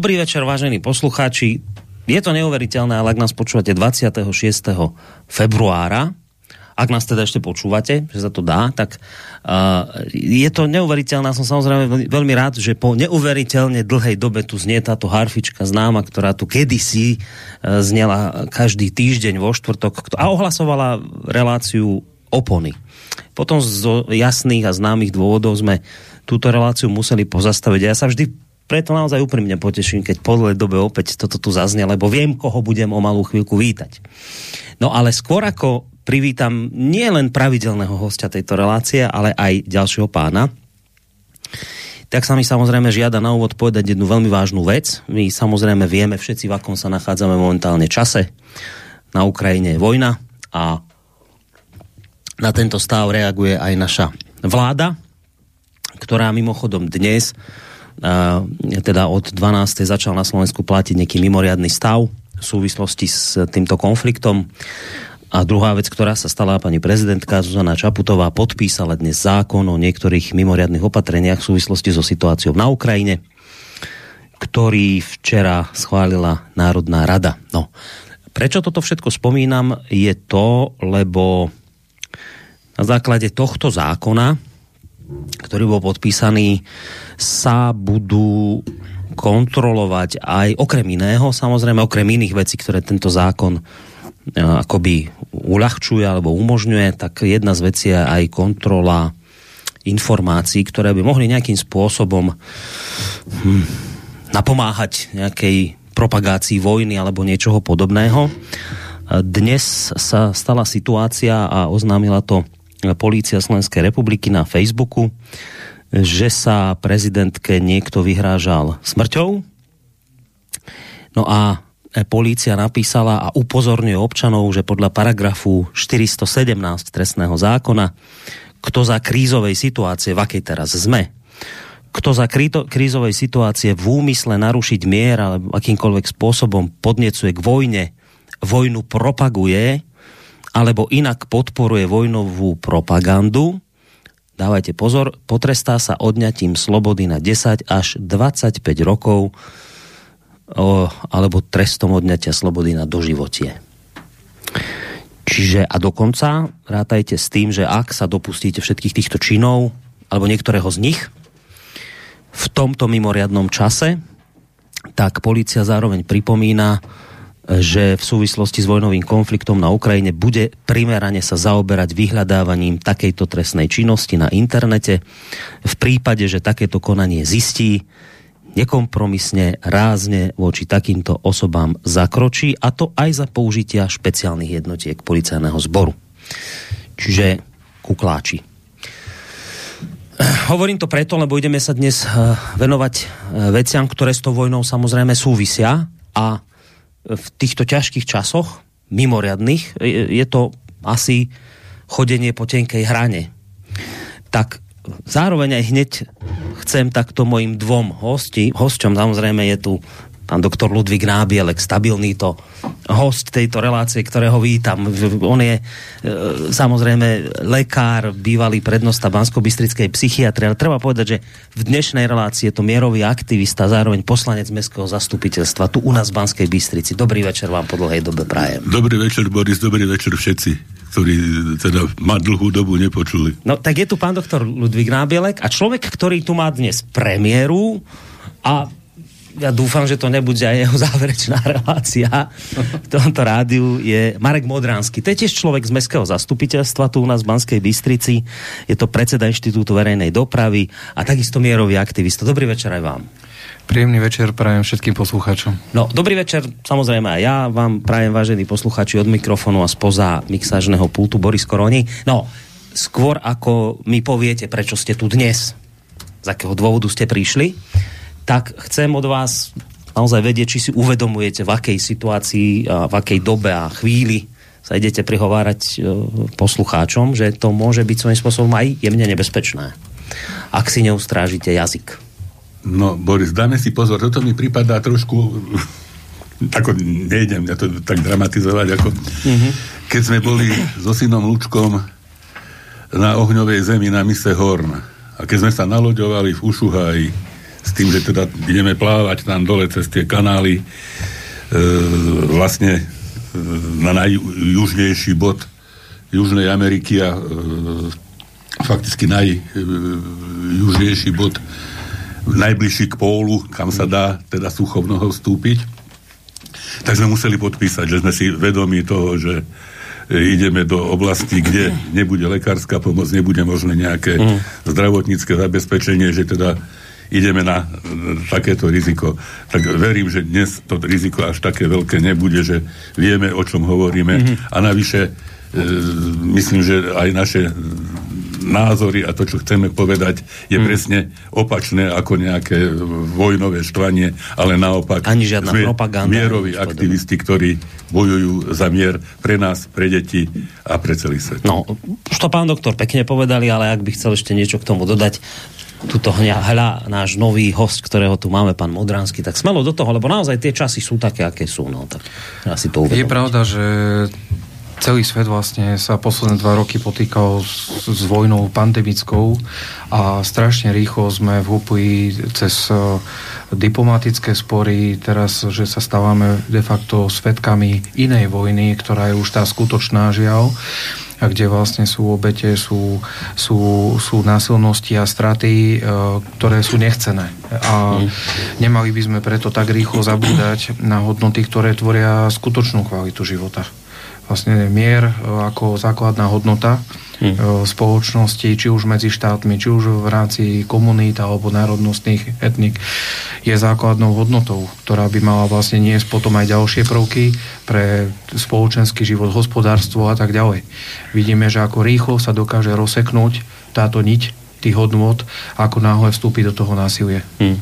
Dobrý večer, vážení poslucháči. Je to neuveriteľné, ale ak nás počúvate 26. februára, ak nás teda ešte počúvate, že sa to dá, tak uh, je to neuveriteľné. Som samozrejme veľmi rád, že po neuveriteľne dlhej dobe tu znie táto harfička známa, ktorá tu kedysi uh, znela každý týždeň vo štvrtok a ohlasovala reláciu opony. Potom z jasných a známych dôvodov sme túto reláciu museli pozastaviť. Ja sa vždy preto naozaj úprimne poteším, keď po dlhej dobe opäť toto tu zaznie, lebo viem, koho budem o malú chvíľku vítať. No ale skôr ako privítam nie len pravidelného hostia tejto relácie, ale aj ďalšieho pána, tak sa mi samozrejme žiada na úvod povedať jednu veľmi vážnu vec. My samozrejme vieme všetci, v akom sa nachádzame momentálne čase. Na Ukrajine je vojna a na tento stav reaguje aj naša vláda, ktorá mimochodom dnes teda od 12. začal na Slovensku platiť nejaký mimoriadný stav v súvislosti s týmto konfliktom. A druhá vec, ktorá sa stala, pani prezidentka Zuzana Čaputová podpísala dnes zákon o niektorých mimoriadných opatreniach v súvislosti so situáciou na Ukrajine, ktorý včera schválila Národná rada. No, prečo toto všetko spomínam, je to, lebo na základe tohto zákona ktorý bol podpísaný, sa budú kontrolovať aj okrem iného, samozrejme okrem iných vecí, ktoré tento zákon e, akoby uľahčuje alebo umožňuje, tak jedna z vecí je aj kontrola informácií, ktoré by mohli nejakým spôsobom hm, napomáhať nejakej propagácii vojny alebo niečoho podobného. Dnes sa stala situácia a oznámila to Polícia Slovenskej republiky na Facebooku, že sa prezidentke niekto vyhrážal smrťou. No a polícia napísala a upozorňuje občanov, že podľa paragrafu 417 trestného zákona, kto za krízovej situácie, v akej teraz sme, kto za krízovej situácie v úmysle narušiť mier alebo akýmkoľvek spôsobom podnecuje k vojne, vojnu propaguje, alebo inak podporuje vojnovú propagandu, dávajte pozor, potrestá sa odňatím slobody na 10 až 25 rokov o, alebo trestom odňatia slobody na doživotie. Čiže a dokonca rátajte s tým, že ak sa dopustíte všetkých týchto činov alebo niektorého z nich v tomto mimoriadnom čase, tak policia zároveň pripomína, že v súvislosti s vojnovým konfliktom na Ukrajine bude primerane sa zaoberať vyhľadávaním takejto trestnej činnosti na internete. V prípade, že takéto konanie zistí, nekompromisne, rázne voči takýmto osobám zakročí a to aj za použitia špeciálnych jednotiek policajného zboru. Čiže kukláči. Hovorím to preto, lebo ideme sa dnes eh, venovať eh, veciam, ktoré s tou vojnou samozrejme súvisia a v týchto ťažkých časoch, mimoriadných, je to asi chodenie po tenkej hrane. Tak zároveň aj hneď chcem takto mojim dvom hosti, hosťom, samozrejme je tu pán doktor Ludvík Nábielek, stabilný to host tejto relácie, ktorého vítam. On je e, samozrejme lekár, bývalý prednosta Bansko-Bystrickej psychiatrie, ale treba povedať, že v dnešnej relácii je to mierový aktivista, zároveň poslanec Mestského zastupiteľstva tu u nás v Banskej Bystrici. Dobrý večer vám po dlhej dobe prajem. Dobrý večer, Boris, dobrý večer všetci ktorí teda ma dlhú dobu nepočuli. No tak je tu pán doktor Ludvík Nábielek a človek, ktorý tu má dnes premiéru a ja dúfam, že to nebude aj jeho záverečná relácia v tomto rádiu, je Marek Modránsky. To je tiež človek z Mestského zastupiteľstva tu u nás v Banskej Bystrici. Je to predseda Inštitútu verejnej dopravy a takisto mierový aktivista. Dobrý večer aj vám. Príjemný večer prajem všetkým poslucháčom. No, dobrý večer, samozrejme aj ja vám prajem, vážení poslucháči, od mikrofónu a spoza mixážneho pultu Boris Koroni. No, skôr ako mi poviete, prečo ste tu dnes, z akého dôvodu ste prišli, tak chcem od vás naozaj vedieť, či si uvedomujete, v akej situácii, v akej dobe a chvíli sa idete prihovárať e, poslucháčom, že to môže byť svojím spôsobom aj jemne nebezpečné, ak si neustrážite jazyk. No, Boris, dáme si pozor, toto mi prípada trošku ako nejdem ja to tak dramatizovať, ako mm-hmm. keď sme boli so synom Lučkom na ohňovej zemi na mise Horn a keď sme sa naloďovali v Ušuhaji s tým, že teda ideme plávať tam dole cez tie kanály e, vlastne e, na najjužnejší bod Južnej Ameriky a e, fakticky najjužnejší bod najbližší k pólu, kam sa dá teda suchovnoho vstúpiť. Tak sme museli podpísať, že sme si vedomi toho, že ideme do oblasti, kde nebude lekárska pomoc, nebude možné nejaké mm. zdravotnícke zabezpečenie, že teda ideme na takéto riziko. Tak verím, že dnes to riziko až také veľké nebude, že vieme, o čom hovoríme. Mm-hmm. A navyše, e, myslím, že aj naše názory a to, čo chceme povedať, je hmm. presne opačné ako nejaké vojnové štvanie, ale naopak Ani žiadna sme propaganda. mieroví aktivisti, ktorí bojujú za mier pre nás, pre deti a pre celý svet. No, už to pán doktor pekne povedali, ale ak by chcel ešte niečo k tomu dodať, tuto hľa náš nový host, ktorého tu máme, pán Modránsky, tak smelo do toho, lebo naozaj tie časy sú také, aké sú. No, tak asi to Je pravda, že celý svet vlastne sa posledné dva roky potýkal s, s vojnou pandemickou a strašne rýchlo sme vhúpli cez uh, diplomatické spory, teraz, že sa stávame de facto svetkami inej vojny, ktorá je už tá skutočná žiaľ a kde vlastne sú obete, sú, sú, sú násilnosti a straty, e, ktoré sú nechcené. A nemali by sme preto tak rýchlo zabúdať na hodnoty, ktoré tvoria skutočnú kvalitu života vlastne mier e, ako základná hodnota hmm. spoločnosti, či už medzi štátmi, či už v rámci komunít alebo národnostných etnik, je základnou hodnotou, ktorá by mala vlastne niesť potom aj ďalšie prvky pre spoločenský život, hospodárstvo a tak ďalej. Vidíme, že ako rýchlo sa dokáže rozseknúť táto niť tých hodnot, ako náhle vstúpi do toho násilie. Hmm.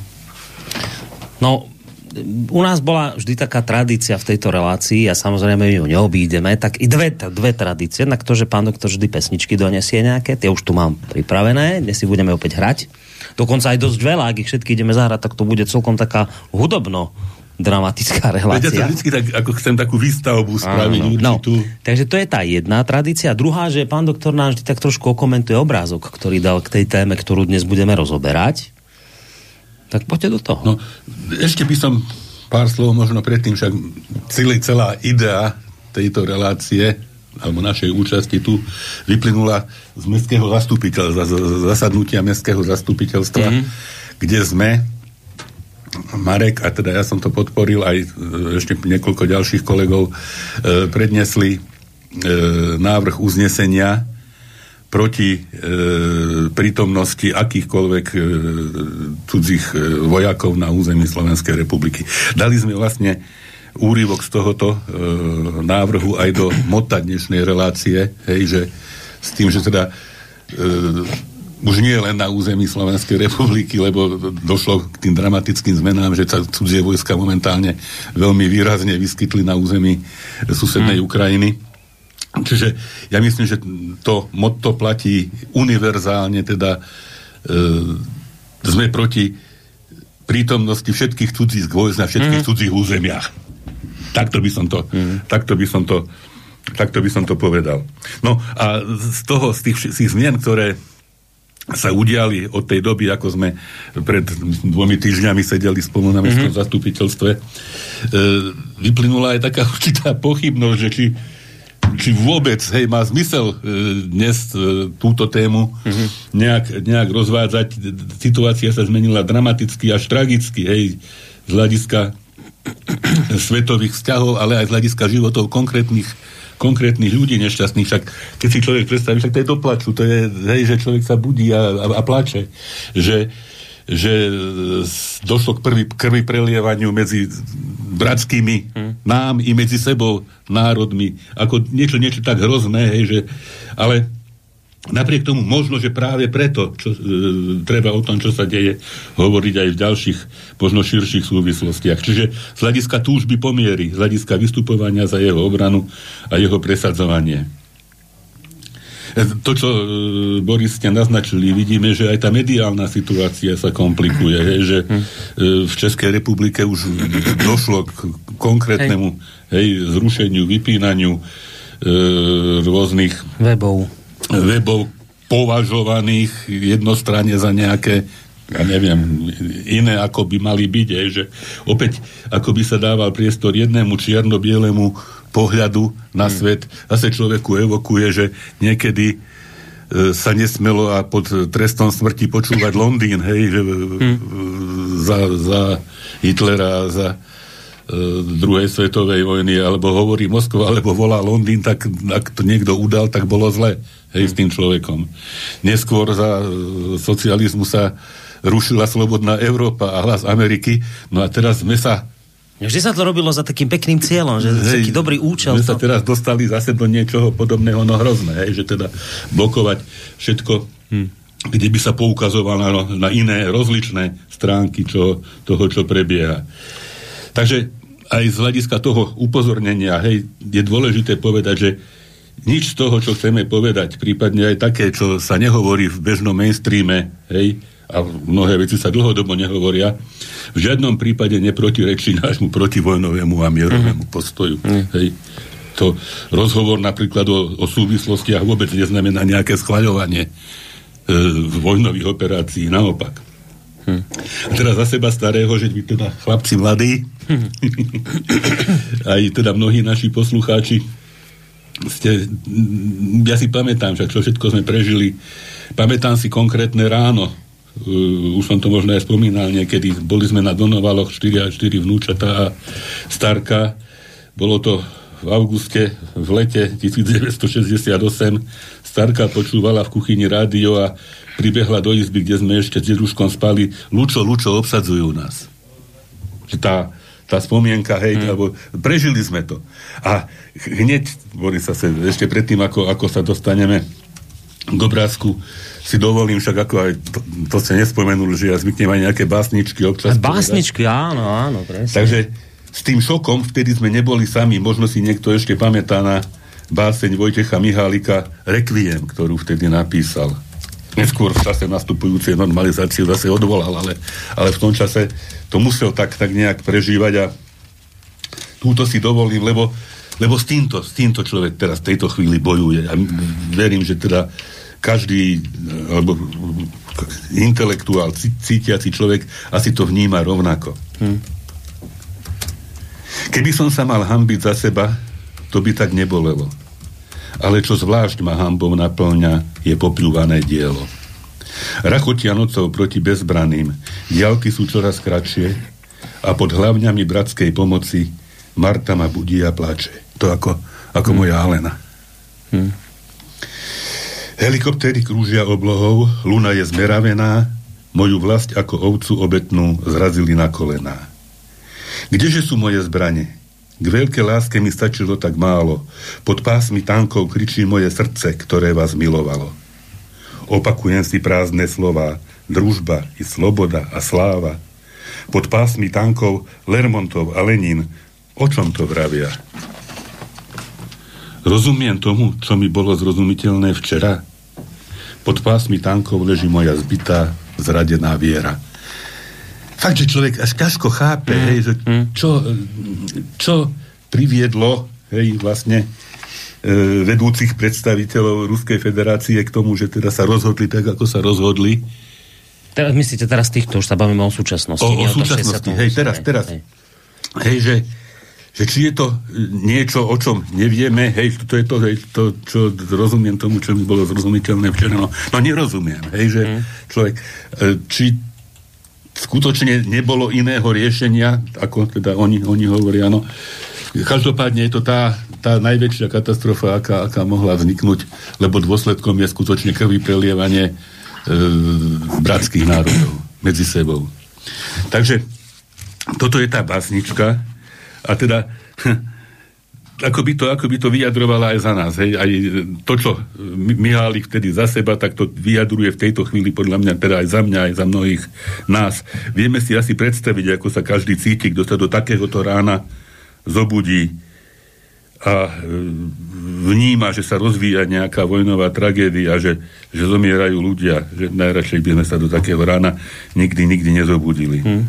No, u nás bola vždy taká tradícia v tejto relácii a samozrejme ju neobídeme, tak i dve, dve tradície. Jednak to, že pán doktor vždy pesničky donesie nejaké, tie už tu mám pripravené, dnes si budeme opäť hrať. Dokonca aj dosť veľa, ak ich všetky ideme zahrať, tak to bude celkom taká hudobno dramatická relácia. Veď ja vždy tak, ako chcem takú výstavbu spraviť Áno, no. určitú. No, takže to je tá jedna tradícia. Druhá, že pán doktor nám vždy tak trošku okomentuje obrázok, ktorý dal k tej téme, ktorú dnes budeme rozoberať. Tak poďte do toho. No, ešte by som pár slov možno predtým, však celý, celá idea tejto relácie alebo našej účasti tu vyplynula z mestského zastupiteľstva, z zasadnutia mestského zastupiteľstva, mm-hmm. kde sme Marek, a teda ja som to podporil, aj e, ešte niekoľko ďalších kolegov, e, prednesli e, návrh uznesenia, proti e, prítomnosti akýchkoľvek e, cudzích e, vojakov na území Slovenskej republiky. Dali sme vlastne úryvok z tohoto e, návrhu aj do mota dnešnej relácie, hej, že s tým, že teda e, už nie len na území Slovenskej republiky, lebo došlo k tým dramatickým zmenám, že sa cudzie vojska momentálne veľmi výrazne vyskytli na území susednej hmm. Ukrajiny Čiže ja myslím, že to motto platí univerzálne, teda e, sme proti prítomnosti všetkých cudzích vojsk na všetkých mm. cudzích územiach. Takto by som to, mm. takto by som to, takto by som to povedal. No a z toho, z tých, z tých zmien, ktoré sa udiali od tej doby, ako sme pred dvomi týždňami sedeli spolu na mestskom mm-hmm. zastupiteľstve, e, vyplynula aj taká určitá pochybnosť, že či či vôbec hej, má zmysel e, dnes e, túto tému mm-hmm. nejak, nejak rozvádzať. Situácia sa zmenila dramaticky až tragicky hej, z hľadiska svetových vzťahov, ale aj z hľadiska životov konkrétnych konkrétnych ľudí nešťastných, však keď si človek predstaví, však to je doplaču, to je, hej, že človek sa budí a, a, a plače, že že došlo k prvý, krvi prelievaniu medzi bratskými hmm. nám i medzi sebou národmi. Ako niečo, niečo tak hrozné, hej, že, ale napriek tomu možno, že práve preto čo, e, treba o tom, čo sa deje, hovoriť aj v ďalších, možno širších súvislostiach. Čiže z hľadiska túžby pomiery, z hľadiska vystupovania za jeho obranu a jeho presadzovanie to, čo e, Boris ste naznačili, vidíme, že aj tá mediálna situácia sa komplikuje, hej, že hm. e, v Českej republike už došlo k konkrétnemu hej, zrušeniu, vypínaniu e, rôznych webov. webov považovaných jednostranne za nejaké ja neviem, iné ako by mali byť, je, že opäť ako by sa dával priestor jednému čierno-bielemu pohľadu na hmm. svet, zase človeku evokuje, že niekedy e, sa nesmelo a pod trestom smrti počúvať Londýn, hej, že hmm. za, za Hitlera, za e, druhej svetovej vojny, alebo hovorí Moskva, alebo volá Londýn, tak ak to niekto udal, tak bolo zle, hej, s tým človekom. Neskôr za e, socializmu sa rušila slobodná Európa a hlas Ameriky. No a teraz sme sa Vždy sa to robilo za takým pekným cieľom, že hej, taký dobrý účel. My sa teraz dostali zase do niečoho podobného, no hrozné, hej, že teda blokovať všetko, hm. kde by sa poukazovalo na, na iné rozličné stránky čo, toho, čo prebieha. Takže aj z hľadiska toho upozornenia, hej, je dôležité povedať, že nič z toho, čo chceme povedať, prípadne aj také, čo sa nehovorí v bežnom mainstreame, hej, a mnohé veci sa dlhodobo nehovoria, v žiadnom prípade neprotirečí nášmu protivojnovému a mierovému mm. postoju. Mm. Hej. To rozhovor napríklad o, o súvislostiach vôbec neznamená nejaké schvaľovanie e, vojnových operácií, naopak. Hm. A teraz za seba starého, že vy teda chlapci mladí, hm. aj teda mnohí naši poslucháči, ste, ja si pamätám, že čo všetko sme prežili. Pamätám si konkrétne ráno, už som to možno aj spomínal niekedy, boli sme na Donovaloch 4 a 4 vnúčatá a starka, bolo to v auguste, v lete 1968, starka počúvala v kuchyni rádio a pribehla do izby, kde sme ešte s deduškom spali, Lučo, Lučo, obsadzujú nás. Tá, tá spomienka, hej, hmm. alebo prežili sme to. A hneď, boli sa ešte predtým, ako, ako sa dostaneme k obrázku, si dovolím, však ako aj to, to ste nespomenuli, že ja zvyknem aj nejaké básničky občas. Básničky, povedať. áno, áno, presne. Takže s tým šokom vtedy sme neboli sami, možno si niekto ešte pamätá na báseň Vojtecha Mihálika Requiem, ktorú vtedy napísal. Neskôr v čase nastupujúcej normalizácie zase odvolal, ale, ale v tom čase to musel tak, tak nejak prežívať a túto si dovolím, lebo, lebo s, týmto, s týmto človek teraz v tejto chvíli bojuje. A verím, že teda každý alebo intelektuál, cítiaci človek asi to vníma rovnako. Hm. Keby som sa mal hambiť za seba, to by tak nebolelo. Ale čo zvlášť ma hambou naplňa, je popľúvané dielo. Rachotia nocou proti bezbraným, diálky sú čoraz kratšie a pod hlavňami bratskej pomoci Marta ma budí a plače. To ako, ako hm. moja Alena. Hm. Helikoptéry krúžia oblohou, luna je zmeravená, moju vlast ako ovcu obetnú zrazili na kolená. Kdeže sú moje zbranie? K veľké láske mi stačilo tak málo. Pod pásmi tankov kričí moje srdce, ktoré vás milovalo. Opakujem si prázdne slova, družba i sloboda a sláva. Pod pásmi tankov Lermontov a Lenin, o čom to vravia? Rozumiem tomu, čo mi bolo zrozumiteľné včera. Pod pásmi tankov leží moja zbytá, zradená viera. Fakt, že človek až ťažko chápe, mm. hej, že mm. čo, čo priviedlo, hej, vlastne e, vedúcich predstaviteľov Ruskej federácie k tomu, že teda sa rozhodli tak, ako sa rozhodli. Teraz, myslíte teraz týchto, už sa bavíme o súčasnosti. O, o súčasnosti, hej, teraz, teraz. Hej, hej že že či je to e, niečo, o čom nevieme, hej, to je to, hej, to čo rozumiem tomu, čo mi bolo zrozumiteľné včera, no, no nerozumiem, hej, že mm. človek, e, či skutočne nebolo iného riešenia, ako teda oni, oni hovoria, no, každopádne je to tá, tá najväčšia katastrofa, aká, aká mohla vzniknúť, lebo dôsledkom je skutočne krvi prelievanie e, bratských národov medzi sebou. Takže toto je tá básnička, a teda ako by, to, ako by to vyjadrovala aj za nás. Hej? Aj to, čo Mihálik vtedy za seba, tak to vyjadruje v tejto chvíli podľa mňa, teda aj za mňa, aj za mnohých nás. Vieme si asi predstaviť, ako sa každý cíti, kto sa do takéhoto rána zobudí a e, vníma, že sa rozvíja nejaká vojnová tragédia, že, že zomierajú ľudia, že najradšej by sme sa do takého rána nikdy, nikdy nezobudili. Hmm.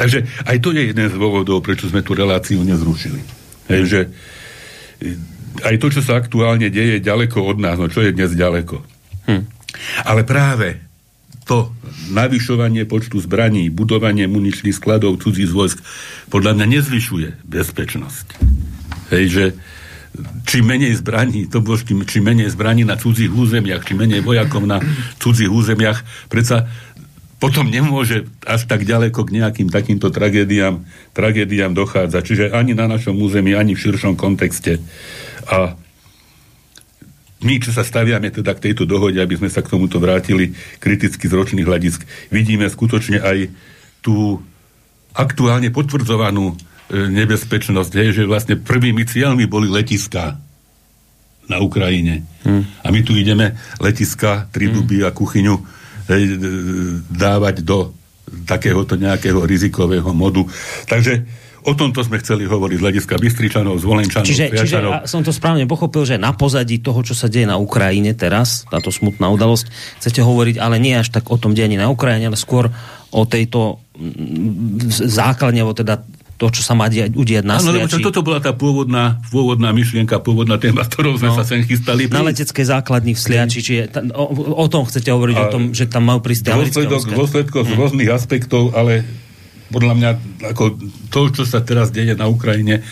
Takže aj to je jeden z dôvodov, prečo sme tú reláciu nezrušili. Hej, že aj to, čo sa aktuálne deje ďaleko od nás, no čo je dnes ďaleko. Hm. Ale práve to navyšovanie počtu zbraní, budovanie muničných skladov cudzích vojsk podľa mňa nezvyšuje bezpečnosť. Hej, že či menej zbraní, to bolo, či menej zbraní na cudzích územiach, či menej vojakov na cudzích územiach, predsa potom nemôže až tak ďaleko k nejakým takýmto tragédiám, tragédiám dochádzať. Čiže ani na našom území, ani v širšom kontexte. A my, čo sa staviame teda k tejto dohode, aby sme sa k tomuto vrátili kriticky z ročných hľadisk, vidíme skutočne aj tú aktuálne potvrdzovanú e, nebezpečnosť, hej, že vlastne prvými cieľmi boli letiská na Ukrajine. Hmm. A my tu ideme letiska, triduby hmm. a kuchyňu dávať do takéhoto nejakého rizikového modu. Takže O tomto sme chceli hovoriť z hľadiska Bystričanov, Zvolenčanov, čiže, čiže ja som to správne pochopil, že na pozadí toho, čo sa deje na Ukrajine teraz, táto smutná udalosť, chcete hovoriť, ale nie až tak o tom dení na Ukrajine, ale skôr o tejto základne, alebo teda to, čo sa má diať, udiať na Áno, lebo toto bola tá pôvodná, pôvodná myšlienka, pôvodná téma, ktorou sme no, sa sem chystali. Na letecké základni v Sliači, čiže ta, o, o tom chcete hovoriť, a o tom, že tam majú prísť dôsledok, hmm. z rôznych aspektov, ale podľa mňa ako to, čo sa teraz deje na Ukrajine,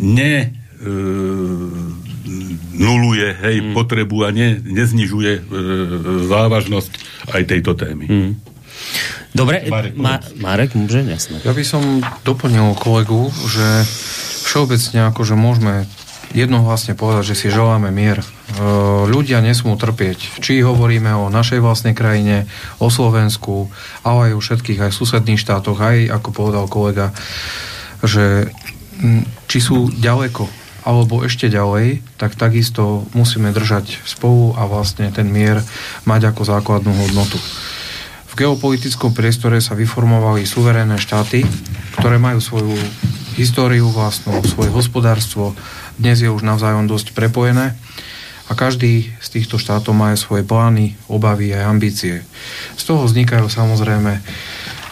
ne e, nuluje hej, mm. potrebu a ne, neznižuje e, závažnosť aj tejto témy. Mm. Dobre, Marek, Ma, Marek môže, jasné. Ja by som doplnil kolegu, že všeobecne akože môžeme jednohlasne povedať, že si želáme mier. E, ľudia nesmú trpieť. Či hovoríme o našej vlastnej krajine, o Slovensku, ale aj o všetkých, aj susedných štátoch, aj ako povedal kolega, že či sú ďaleko alebo ešte ďalej, tak takisto musíme držať spolu a vlastne ten mier mať ako základnú hodnotu. Geopolitickom priestore sa vyformovali suverénne štáty, ktoré majú svoju históriu vlastnú, svoje hospodárstvo, dnes je už navzájom dosť prepojené a každý z týchto štátov má aj svoje plány, obavy a ambície. Z toho vznikajú samozrejme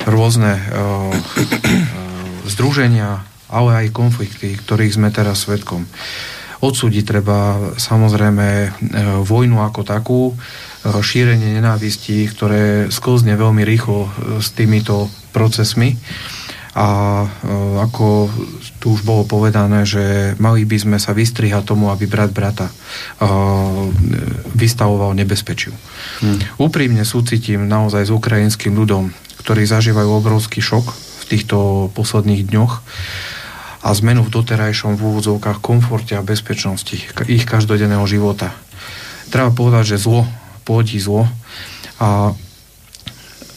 rôzne uh, uh, združenia, ale aj konflikty, ktorých sme teraz svetkom. Odsúdiť treba samozrejme uh, vojnu ako takú, šírenie nenávistí, ktoré sklzne veľmi rýchlo s týmito procesmi a e, ako tu už bolo povedané, že mali by sme sa vystrihať tomu, aby brat brata e, vystavoval nebezpečiu. Hmm. Úprimne súcitím naozaj s ukrajinským ľudom, ktorí zažívajú obrovský šok v týchto posledných dňoch a zmenu v doterajšom v úvodzovkách komforte a bezpečnosti ich každodenného života. Treba povedať, že zlo pôjdi zlo a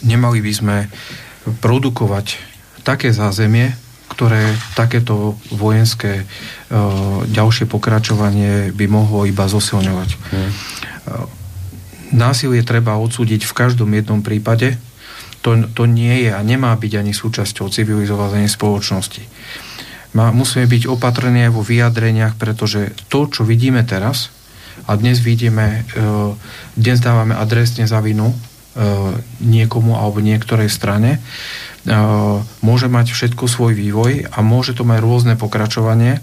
nemali by sme produkovať také zázemie, ktoré takéto vojenské e, ďalšie pokračovanie by mohlo iba zosilňovať. Hmm. Násilie treba odsúdiť v každom jednom prípade. To, to nie je a nemá byť ani súčasťou civilizovanej spoločnosti. Má, musíme byť opatrní vo vyjadreniach, pretože to, čo vidíme teraz, a dnes vidíme, e, dnes dávame adresne za vinu e, niekomu alebo niektorej strane, môže mať všetko svoj vývoj a môže to mať rôzne pokračovanie.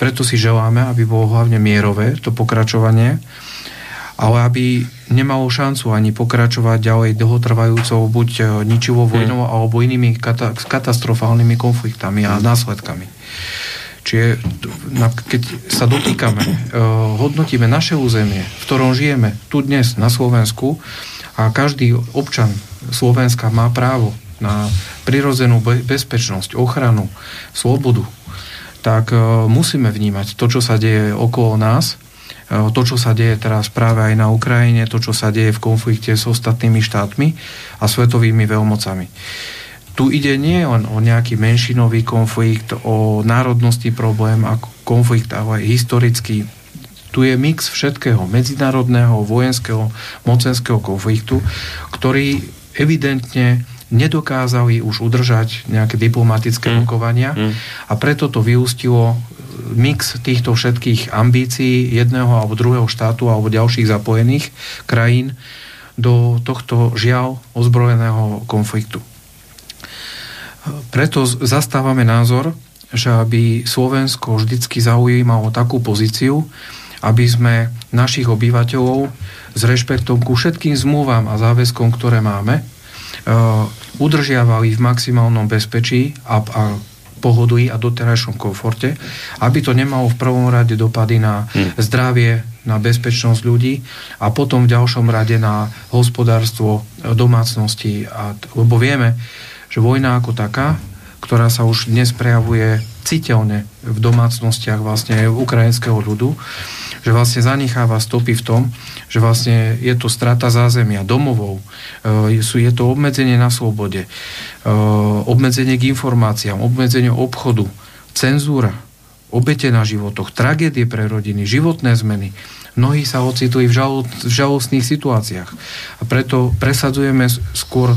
Preto si želáme, aby bolo hlavne mierové to pokračovanie, ale aby nemalo šancu ani pokračovať ďalej dlhotrvajúcou buď e, ničivou vojnou hmm. alebo inými kata- katastrofálnymi konfliktami a následkami. Čiže keď sa dotýkame, e, hodnotíme naše územie, v ktorom žijeme, tu dnes na Slovensku, a každý občan Slovenska má právo na prirodzenú bezpečnosť, ochranu, slobodu, tak e, musíme vnímať to, čo sa deje okolo nás, e, to, čo sa deje teraz práve aj na Ukrajine, to, čo sa deje v konflikte s ostatnými štátmi a svetovými veľmocami. Tu ide nie len o nejaký menšinový konflikt, o národnosti problém a konflikt, ale aj historický. Tu je mix všetkého, medzinárodného, vojenského, mocenského konfliktu, ktorý evidentne nedokázali už udržať nejaké diplomatické mm. rokovania mm. a preto to vyústilo e, mix týchto všetkých ambícií jedného alebo druhého štátu alebo ďalších zapojených krajín do tohto žiaľ ozbrojeného konfliktu. Preto zastávame názor, že aby Slovensko vždycky zaujímalo takú pozíciu, aby sme našich obyvateľov s rešpektom ku všetkým zmluvám a záväzkom, ktoré máme, udržiavali v maximálnom bezpečí a, a pohodlí a doterajšom komforte, aby to nemalo v prvom rade dopady na hmm. zdravie, na bezpečnosť ľudí a potom v ďalšom rade na hospodárstvo, domácnosti. A, lebo vieme, že vojna ako taká, ktorá sa už dnes prejavuje citeľne v domácnostiach vlastne ukrajinského ľudu, že vlastne zanecháva stopy v tom, že vlastne je to strata zázemia, domovov, e, je to obmedzenie na slobode, e, obmedzenie k informáciám, obmedzenie obchodu, cenzúra, obete na životoch, tragédie pre rodiny, životné zmeny. Mnohí sa ocitli v žalostných situáciách. A preto presadzujeme skôr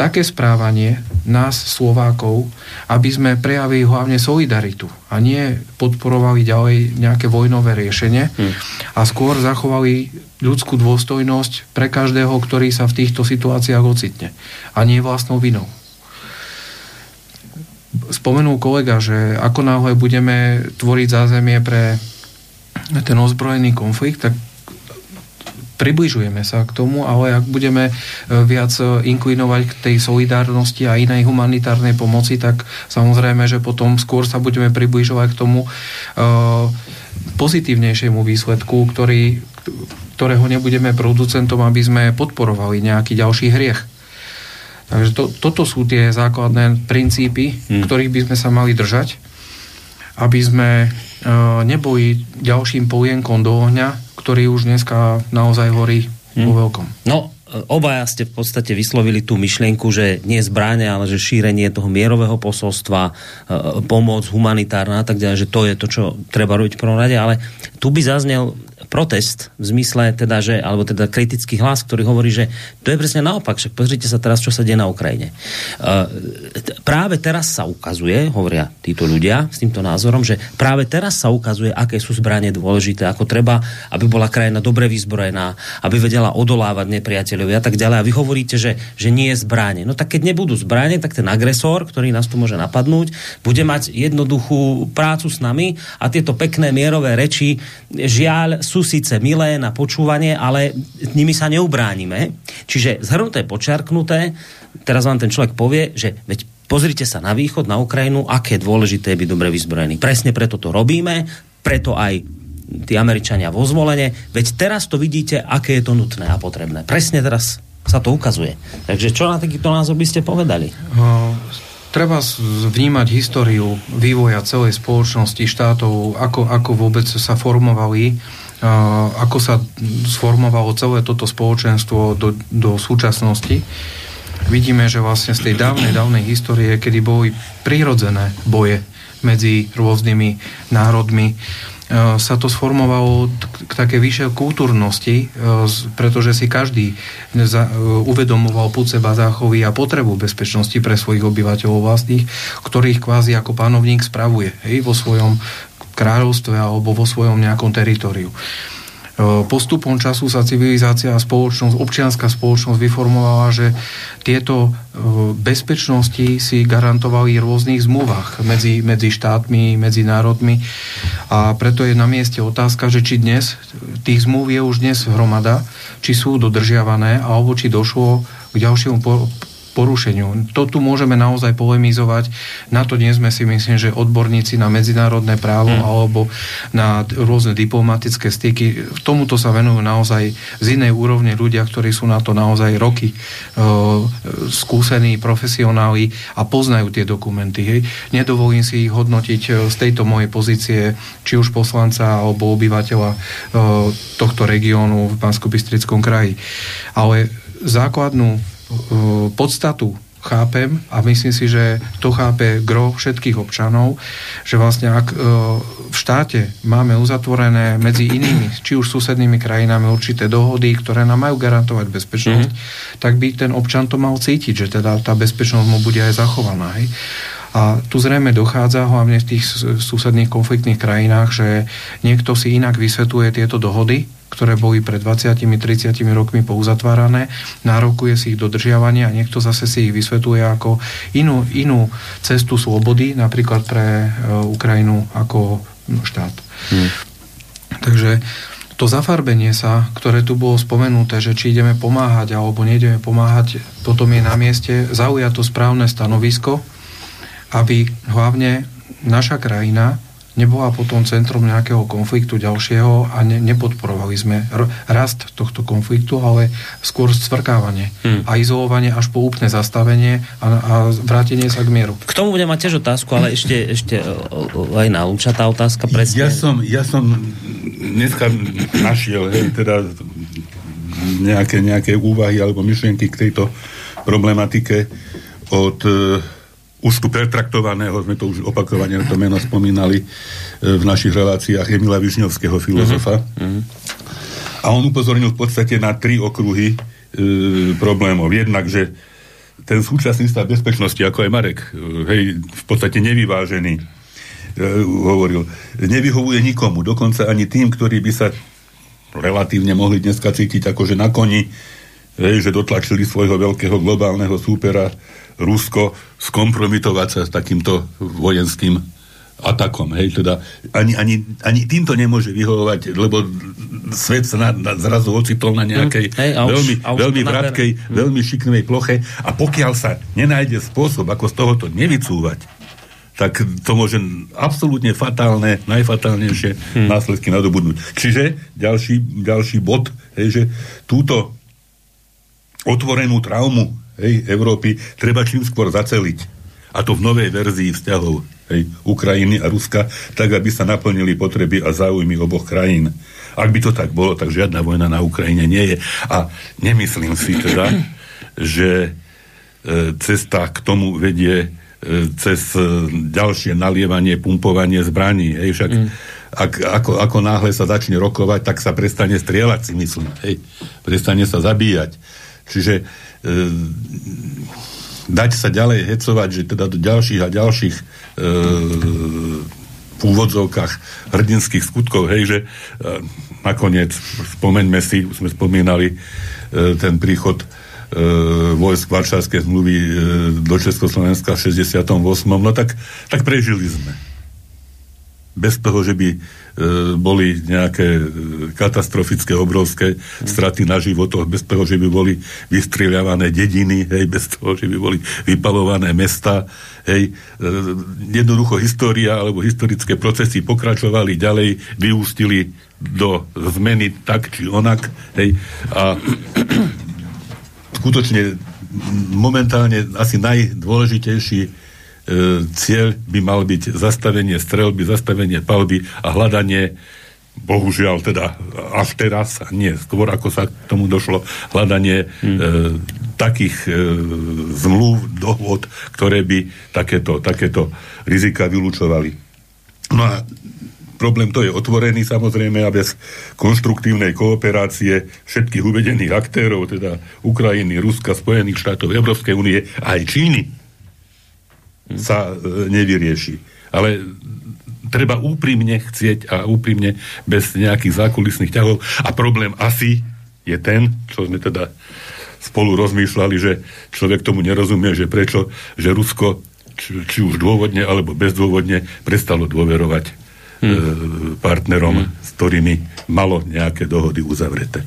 také správanie nás, Slovákov, aby sme prejavili hlavne solidaritu a nie podporovali ďalej nejaké vojnové riešenie hmm. a skôr zachovali ľudskú dôstojnosť pre každého, ktorý sa v týchto situáciách ocitne a nie vlastnou vinou. Spomenul kolega, že ako náhle budeme tvoriť zázemie pre ten ozbrojený konflikt, tak približujeme sa k tomu, ale ak budeme e, viac e, inklinovať k tej solidárnosti a inej humanitárnej pomoci, tak samozrejme, že potom skôr sa budeme približovať k tomu e, pozitívnejšiemu výsledku, ktorý, ktorého nebudeme producentom, aby sme podporovali nejaký ďalší hriech. Takže to, toto sú tie základné princípy, hmm. ktorých by sme sa mali držať, aby sme e, neboli ďalším polienkom do ohňa, ktorý už dneska naozaj horí hmm. vo veľkom. No, obaja ste v podstate vyslovili tú myšlienku, že nie zbráne, ale že šírenie toho mierového posolstva, e, pomoc humanitárna a tak ďalej, že to je to, čo treba robiť v prvom rade, ale tu by zaznel protest v zmysle teda, že, alebo teda kritický hlas, ktorý hovorí, že to je presne naopak, že pozrite sa teraz, čo sa deje na Ukrajine. Uh, práve teraz sa ukazuje, hovoria títo ľudia s týmto názorom, že práve teraz sa ukazuje, aké sú zbranie dôležité, ako treba, aby bola krajina dobre vyzbrojená, aby vedela odolávať nepriateľovi a tak ďalej. A vy hovoríte, že, že nie je zbranie. No tak keď nebudú zbranie, tak ten agresor, ktorý nás tu môže napadnúť, bude mať jednoduchú prácu s nami a tieto pekné mierové reči žiaľ sú sú síce milé na počúvanie, ale nimi sa neubránime. Čiže zhrnuté, počarknuté, teraz vám ten človek povie, že veď pozrite sa na východ, na Ukrajinu, aké je dôležité byť dobre vyzbrojený. Presne preto to robíme, preto aj tí Američania vo zvolenie, veď teraz to vidíte, aké je to nutné a potrebné. Presne teraz sa to ukazuje. Takže čo na takýto názor by ste povedali? Uh, treba vnímať históriu vývoja celej spoločnosti štátov, ako, ako vôbec sa formovali ako sa sformovalo celé toto spoločenstvo do, do súčasnosti. Vidíme, že vlastne z tej dávnej, dávnej histórie, kedy boli prirodzené boje medzi rôznymi národmi, sa to sformovalo k také vyššej kultúrnosti, pretože si každý uvedomoval pod seba záchovy a potrebu bezpečnosti pre svojich obyvateľov vlastných, ktorých kvázi ako pánovník spravuje hej, vo svojom kráľovstve alebo vo svojom nejakom teritoriu. E, postupom času sa civilizácia a spoločnosť, občianská spoločnosť vyformovala, že tieto e, bezpečnosti si garantovali v rôznych zmluvách medzi, medzi štátmi, medzi národmi a preto je na mieste otázka, že či dnes, tých zmluv je už dnes hromada, či sú dodržiavané alebo či došlo k ďalšiemu porušeniu. To tu môžeme naozaj polemizovať. Na to nie sme si myslím, že odborníci na medzinárodné právo hmm. alebo na rôzne diplomatické styky. Tomuto sa venujú naozaj z inej úrovne ľudia, ktorí sú na to naozaj roky e, skúsení profesionáli a poznajú tie dokumenty. Hej. Nedovolím si ich hodnotiť e, z tejto mojej pozície, či už poslanca alebo obyvateľa e, tohto regiónu v bansko kraji. Ale základnú podstatu chápem a myslím si, že to chápe gro všetkých občanov, že vlastne ak v štáte máme uzatvorené medzi inými, či už susednými krajinami určité dohody, ktoré nám majú garantovať bezpečnosť, mm-hmm. tak by ten občan to mal cítiť, že teda tá bezpečnosť mu bude aj zachovaná. Hej? A tu zrejme dochádza hlavne v tých susedných konfliktných krajinách, že niekto si inak vysvetuje tieto dohody, ktoré boli pred 20-30 rokmi pouzatvárané, nárokuje si ich dodržiavanie a niekto zase si ich vysvetuje ako inú, inú cestu slobody, napríklad pre e, Ukrajinu ako štát. Hmm. Takže to zafarbenie sa, ktoré tu bolo spomenuté, že či ideme pomáhať alebo nejdeme pomáhať, potom je na mieste zaujať to správne stanovisko, aby hlavne naša krajina nebola potom centrom nejakého konfliktu ďalšieho a ne, nepodporovali sme r- rast tohto konfliktu, ale skôr scvrkávanie hmm. a izolovanie až po úplné zastavenie a, a vrátenie sa k mieru. K tomu budem mať tiež otázku, ale ešte, ešte aj na tá otázka presne. Ja som, ja som dneska našiel, hej, teda nejaké, nejaké úvahy alebo myšlienky k tejto problematike od tu pertraktovaného, sme to už opakovane to meno spomínali e, v našich reláciách Emila Vižňovského filozofa. Uh-huh. A on upozornil v podstate na tri okruhy e, problémov. Jednak, že ten súčasný stav bezpečnosti, ako aj Marek, e, hej, v podstate nevyvážený, e, hovoril, nevyhovuje nikomu, dokonca ani tým, ktorí by sa relatívne mohli dneska cítiť akože na koni, hej, že dotlačili svojho veľkého globálneho súpera Rusko skompromitovať sa s takýmto vojenským atakom. Hej, teda ani, ani, ani týmto nemôže vyhovovať, lebo svet sa na, na, zrazu ocitol na nejakej mm, hej, už, veľmi, veľmi vratkej, mm. veľmi šiknej ploche a pokiaľ sa nenájde spôsob, ako z tohoto nevycúvať, tak to môže absolútne fatálne, najfatálnejšie hmm. následky nadobudnúť. Čiže ďalší, ďalší bod, hej, že túto otvorenú traumu hej, Európy treba čím skôr zaceliť. A to v novej verzii vzťahov hej, Ukrajiny a Ruska, tak aby sa naplnili potreby a záujmy oboch krajín. Ak by to tak bolo, tak žiadna vojna na Ukrajine nie je. A nemyslím si teda, že e, cesta k tomu vedie e, cez e, ďalšie nalievanie, pumpovanie zbraní. Hej, však mm. ak, ako, ako náhle sa začne rokovať, tak sa prestane strieľať, si myslím. Hej, prestane sa zabíjať. Čiže e, dať sa ďalej hecovať, že teda do ďalších a ďalších e, v úvodzovkách hrdinských skutkov, hej, že e, nakoniec spomeňme si, sme spomínali e, ten príchod e, vojsk Varšavskej zmluvy e, do Československa v 68. No tak, tak prežili sme. Bez toho, že by boli nejaké e, katastrofické, obrovské straty na životoch, bez toho, že by boli vystrieľavané dediny, hej, bez toho, že by boli vypalované mesta, hej, e, jednoducho história alebo historické procesy pokračovali ďalej, vyústili do zmeny tak či onak, hej, a skutočne momentálne asi najdôležitejší e, cieľ by mal byť zastavenie strelby, zastavenie palby a hľadanie bohužiaľ teda až teraz, nie, skôr ako sa k tomu došlo, hľadanie hmm. e, takých e, zmluv, dohod, ktoré by takéto, takéto rizika vylúčovali. No a problém to je otvorený samozrejme a bez konštruktívnej kooperácie všetkých uvedených aktérov, teda Ukrajiny, Ruska, Spojených štátov, Európskej únie a aj Číny, sa e, nevyrieši. Ale treba úprimne chcieť a úprimne bez nejakých zákulisných ťahov. A problém asi je ten, čo sme teda spolu rozmýšľali, že človek tomu nerozumie, že prečo, že Rusko či, či už dôvodne alebo bezdôvodne prestalo dôverovať hmm. e, partnerom, hmm. s ktorými malo nejaké dohody uzavreté.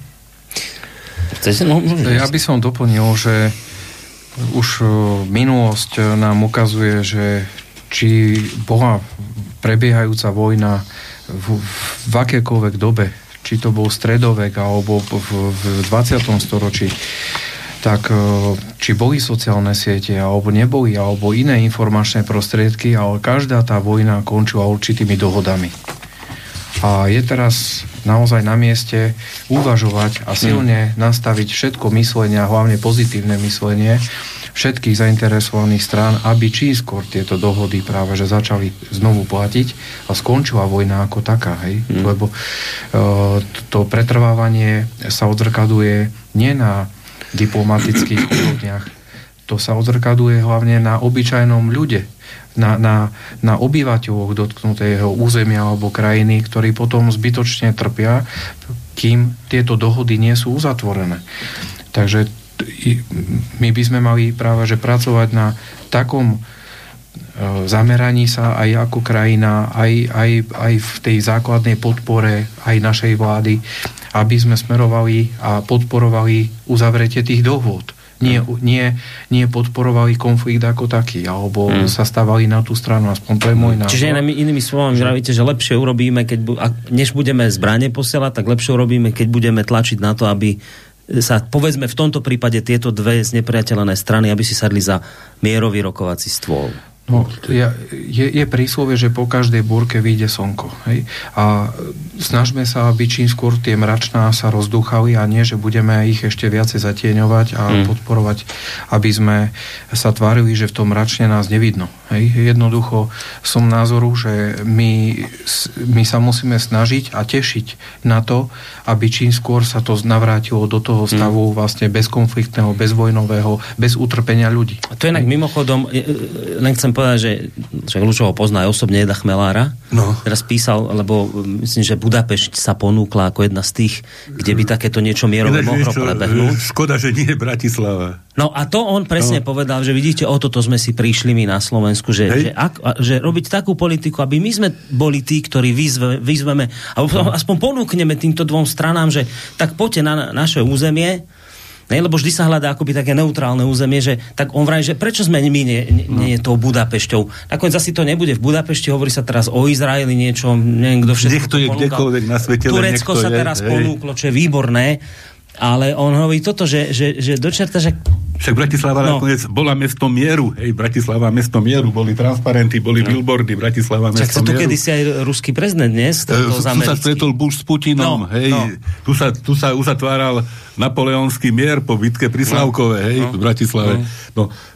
No, ja by som doplnil, že už e, minulosť nám ukazuje, že či bola prebiehajúca vojna v, v akékoľvek dobe, či to bol stredovek alebo v, v 20. storočí, tak e, či boli sociálne siete, alebo neboli, alebo iné informačné prostriedky, ale každá tá vojna končila určitými dohodami. A je teraz naozaj na mieste uvažovať a silne hmm. nastaviť všetko myslenie, a hlavne pozitívne myslenie všetkých zainteresovaných strán, aby čím skôr tieto dohody práve že začali znovu platiť a skončila vojna ako taká, hej? Hmm. Lebo uh, to pretrvávanie sa odzrkaduje nie na diplomatických úrovniach, to sa odzrkaduje hlavne na obyčajnom ľude, na, na, na obyvateľoch dotknutého územia alebo krajiny, ktorí potom zbytočne trpia, kým tieto dohody nie sú uzatvorené. Takže my by sme mali práve že pracovať na takom zameraní sa aj ako krajina, aj, aj, aj v tej základnej podpore aj našej vlády, aby sme smerovali a podporovali uzavretie tých dohôd nie, nie, nie podporovali konflikt ako taký, alebo hmm. sa stávali na tú stranu, aspoň to je môj názor. Čiže inými, inými slovami že... vravíte, že lepšie urobíme, keď, než budeme zbranie posielať, tak lepšie urobíme, keď budeme tlačiť na to, aby sa povedzme v tomto prípade tieto dve znepriateľené strany, aby si sadli za mierový rokovací stôl. No, ja, je, je príslovie, že po každej búrke vyjde slnko. Hej? A snažme sa, aby čím skôr tie mračná sa rozdúchali a nie, že budeme ich ešte viacej zatieňovať a hmm. podporovať, aby sme sa tvárili, že v tom mračne nás nevidno. Hej? Jednoducho som názoru, že my, my sa musíme snažiť a tešiť na to, aby čím skôr sa to navrátilo do toho stavu hmm. vlastne bezkonfliktného, bezvojnového, bez utrpenia ľudí. A to je inak mimochodom, len chcem povedať, že však Lučoho pozná aj osobne Eda Chmelára. No. Teraz písal, lebo myslím, že Budapešť sa ponúkla ako jedna z tých, kde by takéto niečo mierové mohlo prebehnúť. Škoda, že nie je Bratislava. No a to on presne no. povedal, že vidíte, o toto sme si prišli my na Slovensku, že, že, ak, že robiť takú politiku, aby my sme boli tí, ktorí vyzve, vyzveme, alebo no. aspoň ponúkneme týmto dvom stranám, že tak poďte na naše územie, Ne, lebo vždy sa hľadá akoby také neutrálne územie, že tak on vraj, že prečo sme my nie, nie, no. nie tou Budapešťou. Nakoniec asi to nebude v Budapešti, hovorí sa teraz o Izraeli niečo, neviem, kto všetko Nech to je kdekoľvek na svete. Turecko sa je, teraz hej. ponúklo, čo je výborné, ale on hovorí toto, že, že, že dočerta, že však Bratislava no. nakoniec bola mesto mieru. Hej, Bratislava mesto mieru. Boli transparenty, boli no. billboardy. Bratislava mesto Však sa tu kedysi aj ruský prezident dnes e, Tu sa stretol Bush s Putinom. No. Hej, no. Tu, sa, tu sa uzatváral napoleonský mier po bitke pri Slavkove. No. Hej, no. v Bratislave. No. no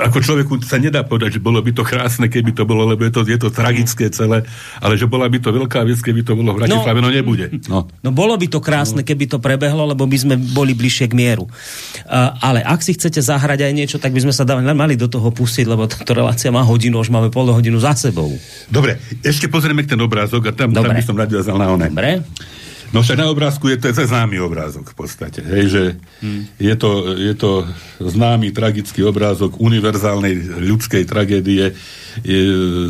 ako človeku sa nedá povedať, že bolo by to krásne, keby to bolo, lebo je to, je to tragické celé, ale že bola by to veľká vec, keby to bolo v Bratislave, no, no nebude. No. no bolo by to krásne, keby to prebehlo, lebo by sme boli bližšie k mieru. Uh, ale ak si chcete zahrať aj niečo, tak by sme sa dali, mali do toho pustiť, lebo táto relácia má hodinu, už máme pol hodinu za sebou. Dobre, ešte pozrieme ten obrázok a tam, tam by som nadviazal na one. Dobre. No však na obrázku je to, je známy obrázok v podstate. Hej, že hmm. je, to, je to známy tragický obrázok univerzálnej ľudskej tragédie je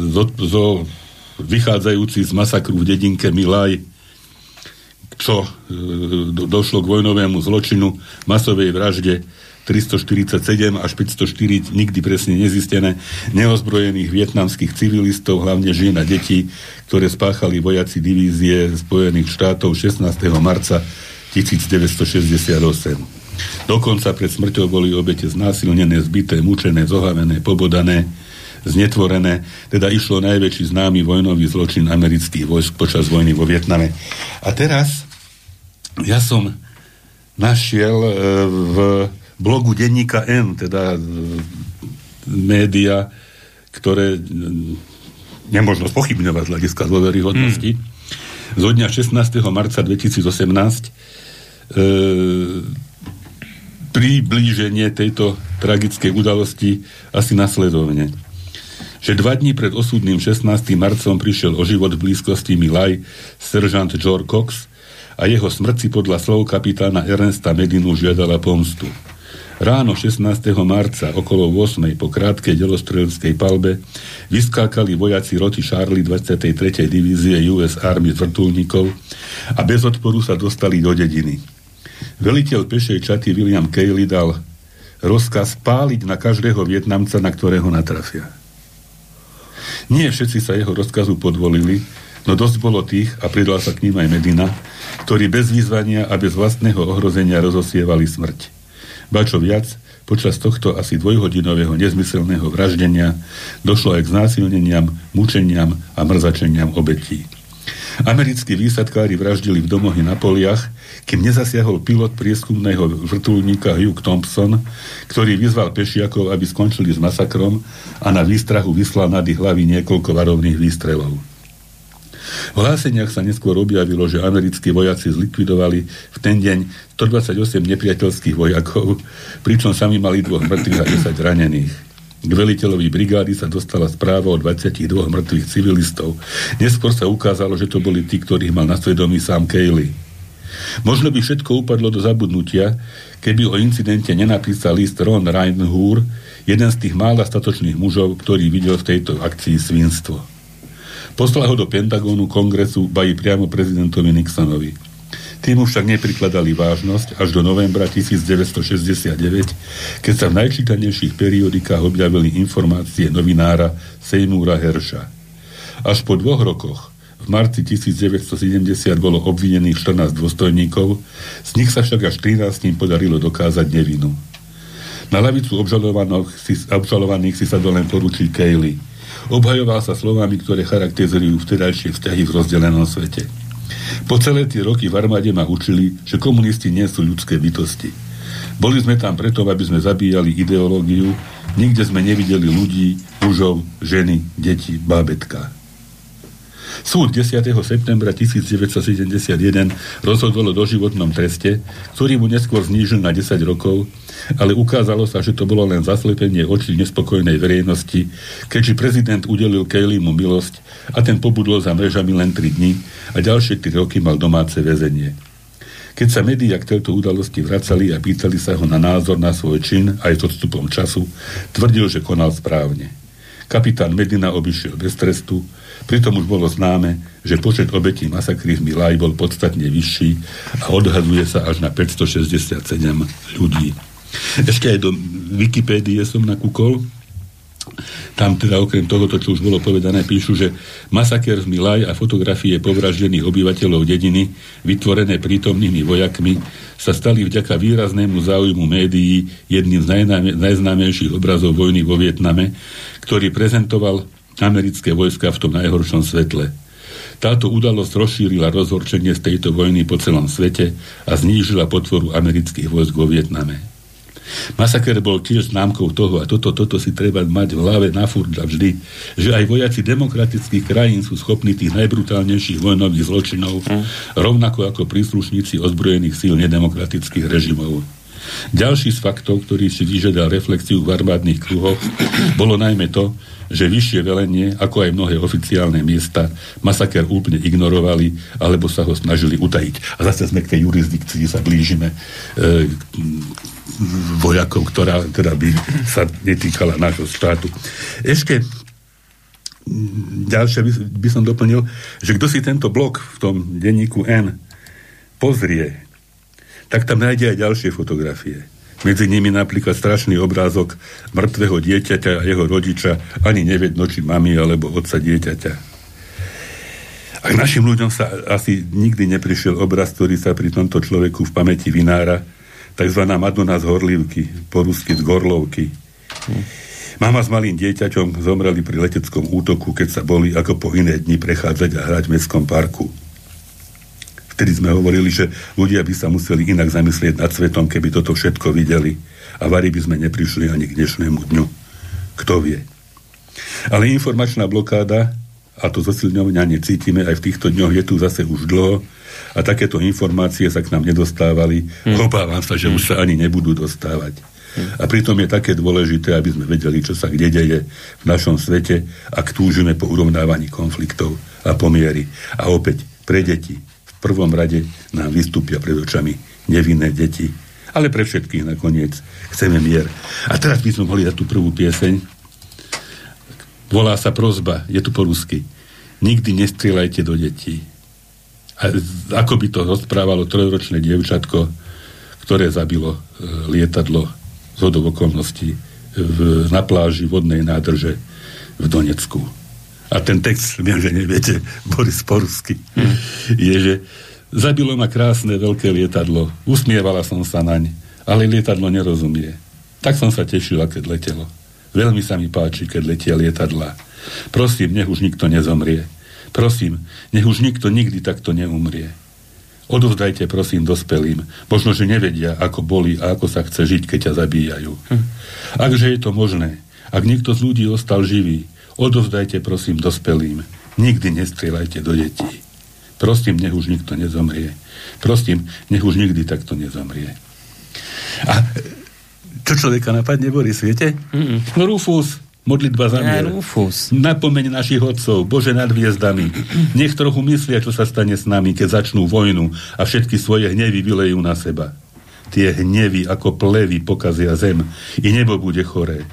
zo, zo, vychádzajúci z masakru v dedinke Milaj, čo e, do, došlo k vojnovému zločinu, masovej vražde 347 až 504 nikdy presne nezistené neozbrojených vietnamských civilistov, hlavne žien a detí, ktoré spáchali vojaci divízie Spojených štátov 16. marca 1968. Dokonca pred smrťou boli obete znásilnené, zbité, mučené, zohavené, pobodané, znetvorené. Teda išlo najväčší známy vojnový zločin amerických vojsk počas vojny vo Vietname. A teraz ja som našiel e, v blogu denníka N, teda e, média, ktoré e, nemožno spochybňovať z hľadiska dôveryhodnosti, mm. zo dňa 16. marca 2018 e, priblíženie tejto tragickej udalosti asi nasledovne. Že dva dní pred osudným 16. marcom prišiel o život v blízkosti Milaj seržant George Cox a jeho smrť si podľa slov kapitána Ernesta Medinu žiadala pomstu. Ráno 16. marca okolo 8. po krátkej delostrelskej palbe vyskákali vojaci roty Charlie 23. divízie US Army vrtulníkov a bez odporu sa dostali do dediny. Veliteľ pešej čaty William Cayley dal rozkaz páliť na každého Vietnamca, na ktorého natrafia. Nie všetci sa jeho rozkazu podvolili, no dosť bolo tých, a pridal sa k ním aj Medina, ktorí bez výzvania a bez vlastného ohrozenia rozosievali smrť. Ba čo viac, počas tohto asi dvojhodinového nezmyselného vraždenia došlo aj k znásilneniam, mučeniam a mrzačeniam obetí. Americkí výsadkári vraždili v domohy na poliach, kým nezasiahol pilot prieskumného vrtulníka Hugh Thompson, ktorý vyzval pešiakov, aby skončili s masakrom a na výstrahu vyslal nad ich hlavy niekoľko varovných výstrelov. V hláseniach sa neskôr objavilo, že americkí vojaci zlikvidovali v ten deň 128 nepriateľských vojakov, pričom sami mali dvoch mŕtvych a 10 ranených. K veliteľovi brigády sa dostala správa o 22 mŕtvych civilistov. Neskôr sa ukázalo, že to boli tí, ktorých mal na svedomí sám Cayley. Možno by všetko upadlo do zabudnutia, keby o incidente nenapísal list Ron Reinhur, jeden z tých mála statočných mužov, ktorý videl v tejto akcii svinstvo. Poslal ho do Pentagónu, kongresu, bají priamo prezidentovi Nixonovi. Tým však neprikladali vážnosť až do novembra 1969, keď sa v najčítanejších periodikách objavili informácie novinára Seymoura Herša. Až po dvoch rokoch, v marci 1970 bolo obvinených 14 dôstojníkov, z nich sa však až 13 podarilo dokázať nevinu. Na lavicu obžalovaných si sa len poručí Kaylee. Obhajoval sa slovami, ktoré charakterizujú vtedajšie vzťahy v rozdelenom svete. Po celé tie roky v armáde ma učili, že komunisti nie sú ľudské bytosti. Boli sme tam preto, aby sme zabíjali ideológiu, nikde sme nevideli ľudí, mužov, ženy, deti, bábetka. Súd 10. septembra 1971 rozhodol o doživotnom treste, ktorý mu neskôr znížil na 10 rokov, ale ukázalo sa, že to bolo len zaslepenie očí nespokojnej verejnosti, keďže prezident udelil Kayleemu milosť a ten pobudol za mrežami len 3 dní a ďalšie 3 roky mal domáce väzenie. Keď sa médiá k tejto udalosti vracali a pýtali sa ho na názor na svoj čin aj s odstupom času, tvrdil, že konal správne. Kapitán Medina obišiel bez trestu, Pritom už bolo známe, že počet obetí masakry v Milaj bol podstatne vyšší a odhaduje sa až na 567 ľudí. Ešte aj do Wikipédie som nakúkol. Tam teda okrem tohoto, čo už bolo povedané, píšu, že masaker z Milaj a fotografie povraždených obyvateľov dediny, vytvorené prítomnými vojakmi, sa stali vďaka výraznému záujmu médií jedným z najznámejších obrazov vojny vo Vietname, ktorý prezentoval americké vojska v tom najhoršom svetle. Táto udalosť rozšírila rozhorčenie z tejto vojny po celom svete a znížila potvoru amerických vojsk vo Vietname. Masaker bol tiež známkou toho, a toto, toto si treba mať v hlave na furt a vždy, že aj vojaci demokratických krajín sú schopní tých najbrutálnejších vojnových zločinov, mm. rovnako ako príslušníci ozbrojených síl nedemokratických režimov. Ďalší z faktov, ktorý si vyžiadal reflexiu v armádnych kruhoch, bolo najmä to, že vyššie velenie, ako aj mnohé oficiálne miesta, masaker úplne ignorovali, alebo sa ho snažili utajiť. A zase sme k tej jurisdikcii, sa blížime e, vojakov, ktorá teda by sa netýkala nášho štátu. Ešte ďalšie by, by som doplnil, že kto si tento blok v tom denníku N pozrie, tak tam nájde aj ďalšie fotografie medzi nimi napríklad strašný obrázok mŕtvého dieťaťa a jeho rodiča, ani nevedno, či mami alebo otca dieťaťa. A našim ľuďom sa asi nikdy neprišiel obraz, ktorý sa pri tomto človeku v pamäti vynára, tzv. Madonna z Horlivky, po rusky z Gorlovky. Mama s malým dieťaťom zomreli pri leteckom útoku, keď sa boli ako po iné dni prechádzať a hrať v mestskom parku vtedy sme hovorili, že ľudia by sa museli inak zamyslieť nad svetom, keby toto všetko videli. A vari by sme neprišli ani k dnešnému dňu. Kto vie. Ale informačná blokáda, a to zosilňovanie cítime aj v týchto dňoch, je tu zase už dlho a takéto informácie sa k nám nedostávali. Hmm. Obávam sa, že hmm. už sa ani nebudú dostávať. Hmm. A pritom je také dôležité, aby sme vedeli, čo sa kde deje v našom svete, ak túžime po urovnávaní konfliktov a pomiery. A opäť pre deti, prvom rade nám vystúpia pred očami nevinné deti. Ale pre všetkých nakoniec chceme mier. A teraz by sme mohli dať tú prvú pieseň. Volá sa prozba, je tu po rusky. Nikdy nestrieľajte do detí. A ako by to rozprávalo trojročné dievčatko, ktoré zabilo e, lietadlo z okolností v, na pláži vodnej nádrže v Donecku a ten text, viem, že neviete, Boris Porusky, hmm. je, že zabilo ma krásne veľké lietadlo, usmievala som sa naň, ale lietadlo nerozumie. Tak som sa tešila, keď letelo. Veľmi sa mi páči, keď letia lietadla. Prosím, nech už nikto nezomrie. Prosím, nech už nikto nikdy takto neumrie. Odovzdajte prosím dospelým. Možno, že nevedia, ako boli a ako sa chce žiť, keď ťa zabíjajú. Hm. Akže je to možné? Ak niekto z ľudí ostal živý, Odovzdajte prosím dospelým. Nikdy nestrieľajte do detí. Prosím, nech už nikto nezomrie. Prosím, nech už nikdy takto nezomrie. A čo človeka napadne, Boris, viete? Mm-mm. No Rufus, Modlitba za Ja, mier. Rufus. Napomeň našich otcov, Bože nad hviezdami. Nech trochu myslia, čo sa stane s nami, keď začnú vojnu a všetky svoje hnevy vylejú na seba. Tie hnevy ako plevy pokazia zem i nebo bude choré.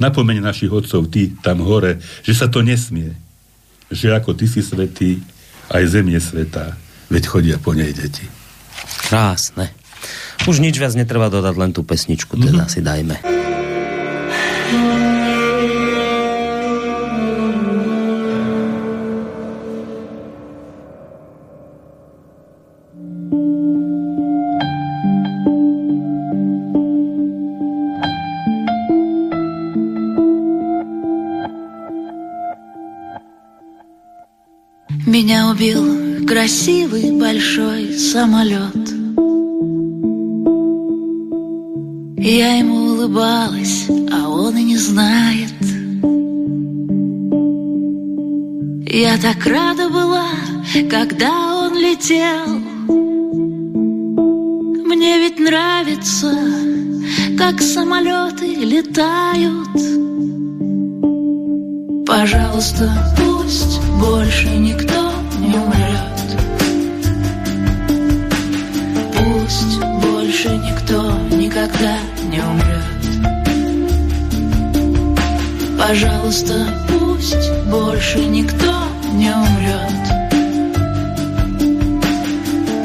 Napomeň našich otcov, ty tam hore, že sa to nesmie. Že ako ty si svetý, aj zem je svetá. Veď chodia po nej deti. Krásne. Už nič viac netreba dodať, len tú pesničku teda si dajme. Убил красивый большой самолет. Я ему улыбалась, а он и не знает. Я так рада была, когда он летел. Мне ведь нравится, как самолеты летают. Пожалуйста, пусть больше никто не умрет. Пусть больше никто никогда не умрет. Пожалуйста, пусть больше никто не умрет.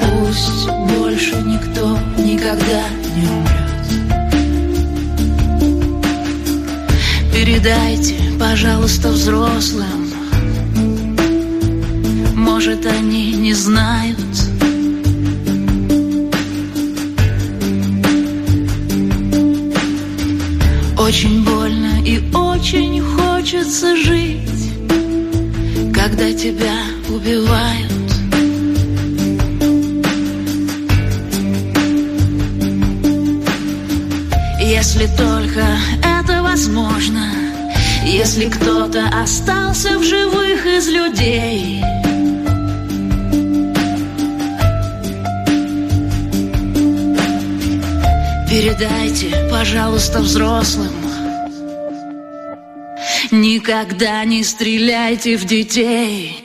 Пусть больше никто никогда не умрет. Передайте, пожалуйста, взрослым. Может, они не знают. Очень больно и очень хочется жить, когда тебя убивают. Если только это возможно, если кто-то остался в живых из людей. Передайте, пожалуйста, взрослым. Никогда не стреляйте в детей.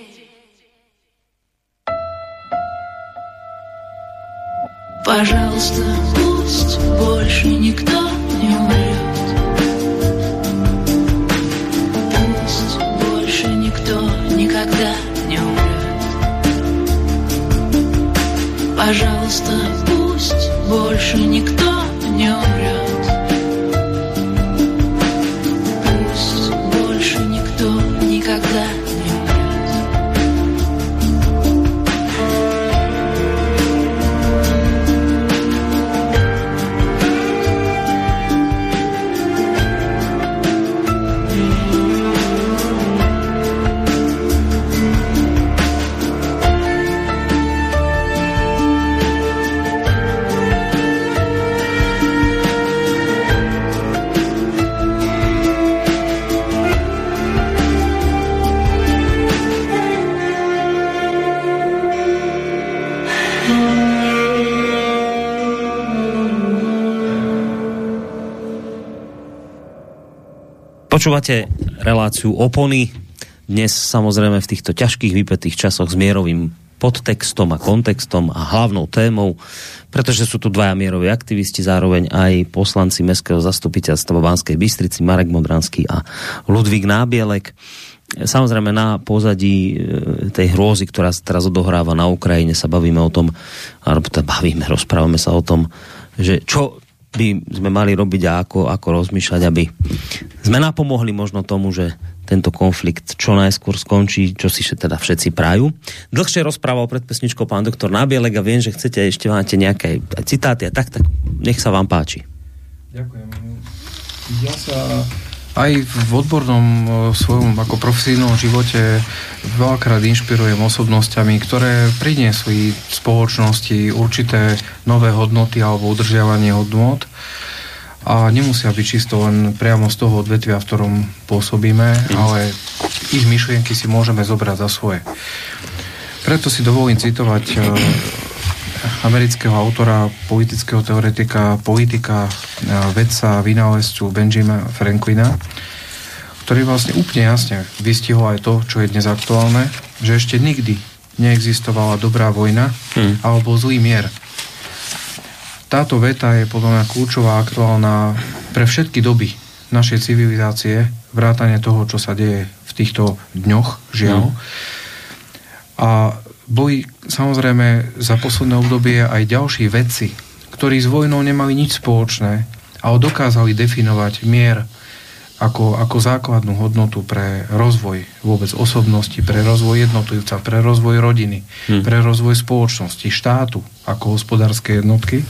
Počúvate reláciu Opony. Dnes samozrejme v týchto ťažkých vypetých časoch s mierovým podtextom a kontextom a hlavnou témou, pretože sú tu dvaja mieroví aktivisti, zároveň aj poslanci Mestského zastupiteľstva Banskej Bystrici, Marek Modranský a Ludvík Nábielek. Samozrejme na pozadí e, tej hrôzy, ktorá sa teraz odohráva na Ukrajine, sa bavíme o tom, alebo teda bavíme, rozprávame sa o tom, že čo by sme mali robiť a ako, ako rozmýšľať, aby sme napomohli možno tomu, že tento konflikt čo najskôr skončí, čo si teda všetci prajú. Dlhšie rozprával pred pesničkou pán doktor Nábielek a viem, že chcete ešte máte nejaké citáty a tak, tak nech sa vám páči. Ďakujem. Ja sa aj v odbornom e, svojom ako profesijnom živote veľakrát inšpirujem osobnosťami, ktoré priniesli spoločnosti určité nové hodnoty alebo udržiavanie hodnot a nemusia byť čisto len priamo z toho odvetvia, v ktorom pôsobíme, ale ich myšlienky si môžeme zobrať za svoje. Preto si dovolím citovať e, amerického autora, politického teoretika, politika, e, vedca, vynálezcu Benjamina Franklina, ktorý vlastne úplne jasne vystihol aj to, čo je dnes aktuálne, že ešte nikdy neexistovala dobrá vojna hmm. alebo zlý mier. Táto veta je podľa mňa kľúčová aktuálna pre všetky doby našej civilizácie, vrátane toho, čo sa deje v týchto dňoch, žiaľ. Hmm. A boli samozrejme za posledné obdobie aj ďalší vedci, ktorí s vojnou nemali nič spoločné, ale dokázali definovať mier, ako, ako základnú hodnotu pre rozvoj vôbec osobnosti, pre rozvoj jednotlivca, pre rozvoj rodiny, hmm. pre rozvoj spoločnosti, štátu ako hospodárskej jednotky.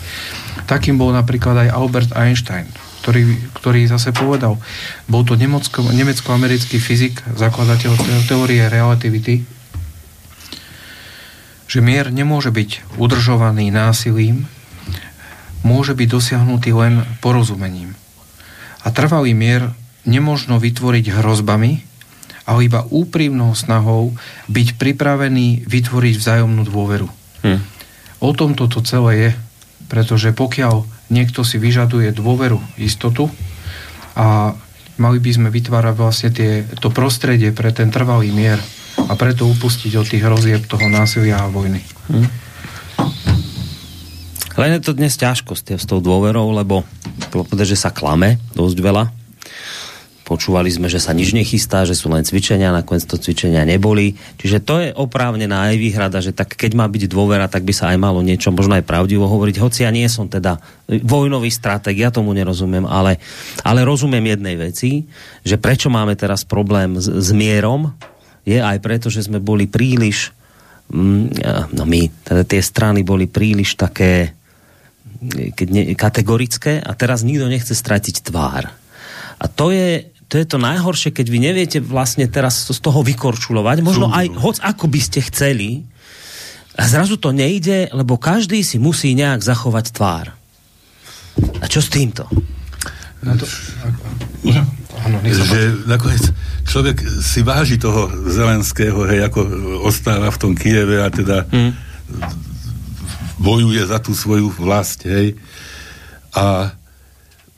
Takým bol napríklad aj Albert Einstein, ktorý, ktorý zase povedal, bol to nemecko, nemecko-americký fyzik, zakladateľ teórie relativity, že mier nemôže byť udržovaný násilím, môže byť dosiahnutý len porozumením. A trvalý mier nemožno vytvoriť hrozbami, ale iba úprimnou snahou byť pripravený vytvoriť vzájomnú dôveru. Hm. O tom toto celé je, pretože pokiaľ niekto si vyžaduje dôveru, istotu a mali by sme vytvárať vlastne tie, to prostredie pre ten trvalý mier a preto upustiť od tých hrozieb toho násilia a vojny. Hm. Len je to dnes ťažko s, tou dôverou, lebo povedať, že sa klame dosť veľa Počúvali sme, že sa nič nechystá, že sú len cvičenia, nakoniec to cvičenia neboli. Čiže to je oprávnená aj výhrada, že tak keď má byť dôvera, tak by sa aj malo niečo možno aj pravdivo hovoriť. Hoci ja nie som teda vojnový strateg, ja tomu nerozumiem, ale, ale rozumiem jednej veci, že prečo máme teraz problém s, s mierom, je aj preto, že sme boli príliš mm, no my, teda tie strany boli príliš také keď ne, kategorické a teraz nikto nechce stratiť tvár. A to je, to je to najhoršie, keď vy neviete vlastne teraz z toho vykorčulovať, možno aj hoc ako by ste chceli, a zrazu to nejde, lebo každý si musí nejak zachovať tvár. A čo s týmto? Na to, Áno, že nakoniec človek si váži toho Zelenského, hej, ako ostáva v tom Kieve a teda hmm. bojuje za tú svoju vlast, hej. A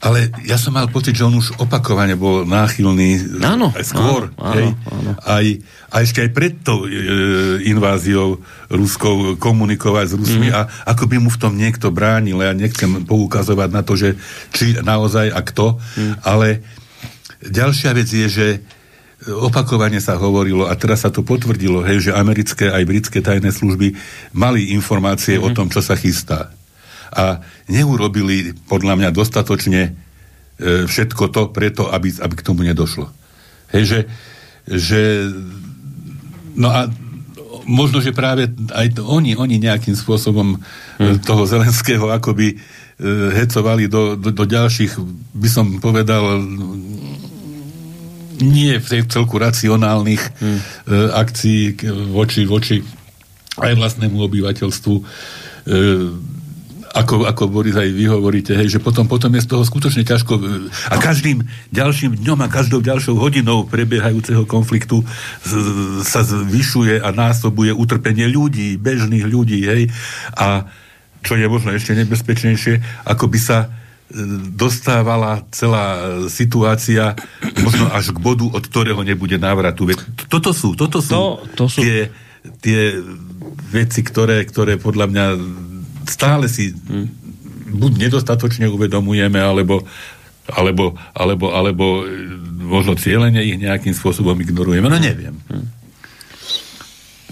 ale ja som mal pocit, že on už opakovane bol náchylný áno, aj skôr. Áno, hej, áno. Aj, a ešte aj pred tou e, inváziou ruskou komunikovať s Rusmi mm. a ako by mu v tom niekto bránil. Ja nechcem poukazovať na to, že či naozaj a kto, mm. ale ďalšia vec je, že opakovane sa hovorilo, a teraz sa to potvrdilo, hej, že americké aj britské tajné služby mali informácie mm. o tom, čo sa chystá a neurobili podľa mňa dostatočne e, všetko to preto, aby, aby k tomu nedošlo. Hej, že, že no a možno, že práve aj to, oni, oni nejakým spôsobom hmm. toho Zelenského akoby e, hecovali do, do, do ďalších, by som povedal, nie v celku racionálnych hmm. e, akcií voči, voči aj vlastnému obyvateľstvu. E, ako, ako Boris aj vy hovoríte, hej, že potom, potom je z toho skutočne ťažko a každým ďalším dňom a každou ďalšou hodinou prebiehajúceho konfliktu sa zvyšuje a násobuje utrpenie ľudí, bežných ľudí, hej, a čo je možno ešte nebezpečnejšie, ako by sa e, dostávala celá situácia možno až k bodu, od ktorého nebude návratu. Toto sú, toto sú, to, to sú... Tie, tie veci, ktoré, ktoré podľa mňa stále si hmm. buď nedostatočne uvedomujeme, alebo, alebo, alebo, alebo e, možno cieľene ich nejakým spôsobom ignorujeme. No neviem. Hmm.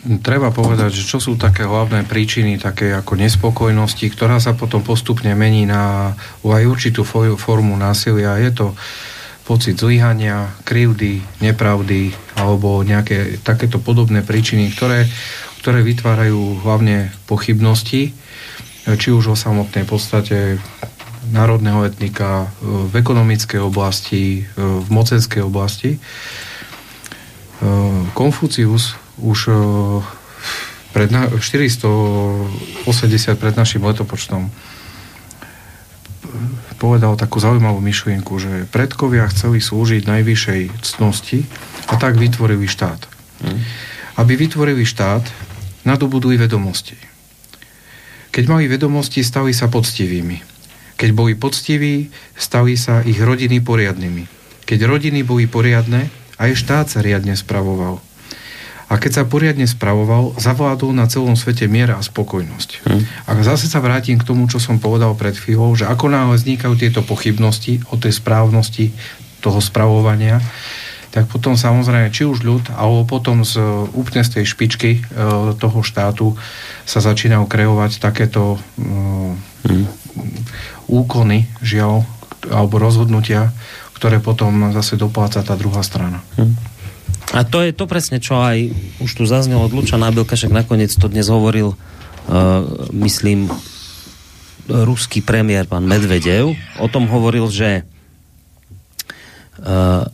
Treba povedať, že čo sú také hlavné príčiny také ako nespokojnosti, ktorá sa potom postupne mení na aj určitú formu násilia. Je to pocit zlyhania, krivdy, nepravdy alebo nejaké takéto podobné príčiny, ktoré, ktoré vytvárajú hlavne pochybnosti či už o samotnej podstate národného etnika v ekonomickej oblasti, v mocenskej oblasti. Konfucius už pred na, 480 pred našim letopočtom povedal takú zaujímavú myšlienku, že predkovia chceli slúžiť najvyššej ctnosti a tak vytvorili štát. Hm. Aby vytvorili štát, nadobudli vedomosti. Keď mali vedomosti, stali sa poctivými. Keď boli poctiví, stali sa ich rodiny poriadnymi. Keď rodiny boli poriadne, aj štát sa riadne spravoval. A keď sa poriadne spravoval, zavládol na celom svete miera a spokojnosť. Hmm. A zase sa vrátim k tomu, čo som povedal pred chvíľou, že ako náhle vznikajú tieto pochybnosti o tej správnosti toho spravovania, tak potom samozrejme, či už ľud, alebo potom z, úplne z tej špičky e, toho štátu sa začínajú kreovať takéto e, hmm. úkony, žiaľ, alebo rozhodnutia, ktoré potom zase dopláca tá druhá strana. Hmm. A to je to presne, čo aj už tu zaznelo od Luča Nábilka, však nakoniec to dnes hovoril, uh, myslím, ruský premiér, pán Medvedev, o tom hovoril, že Uh,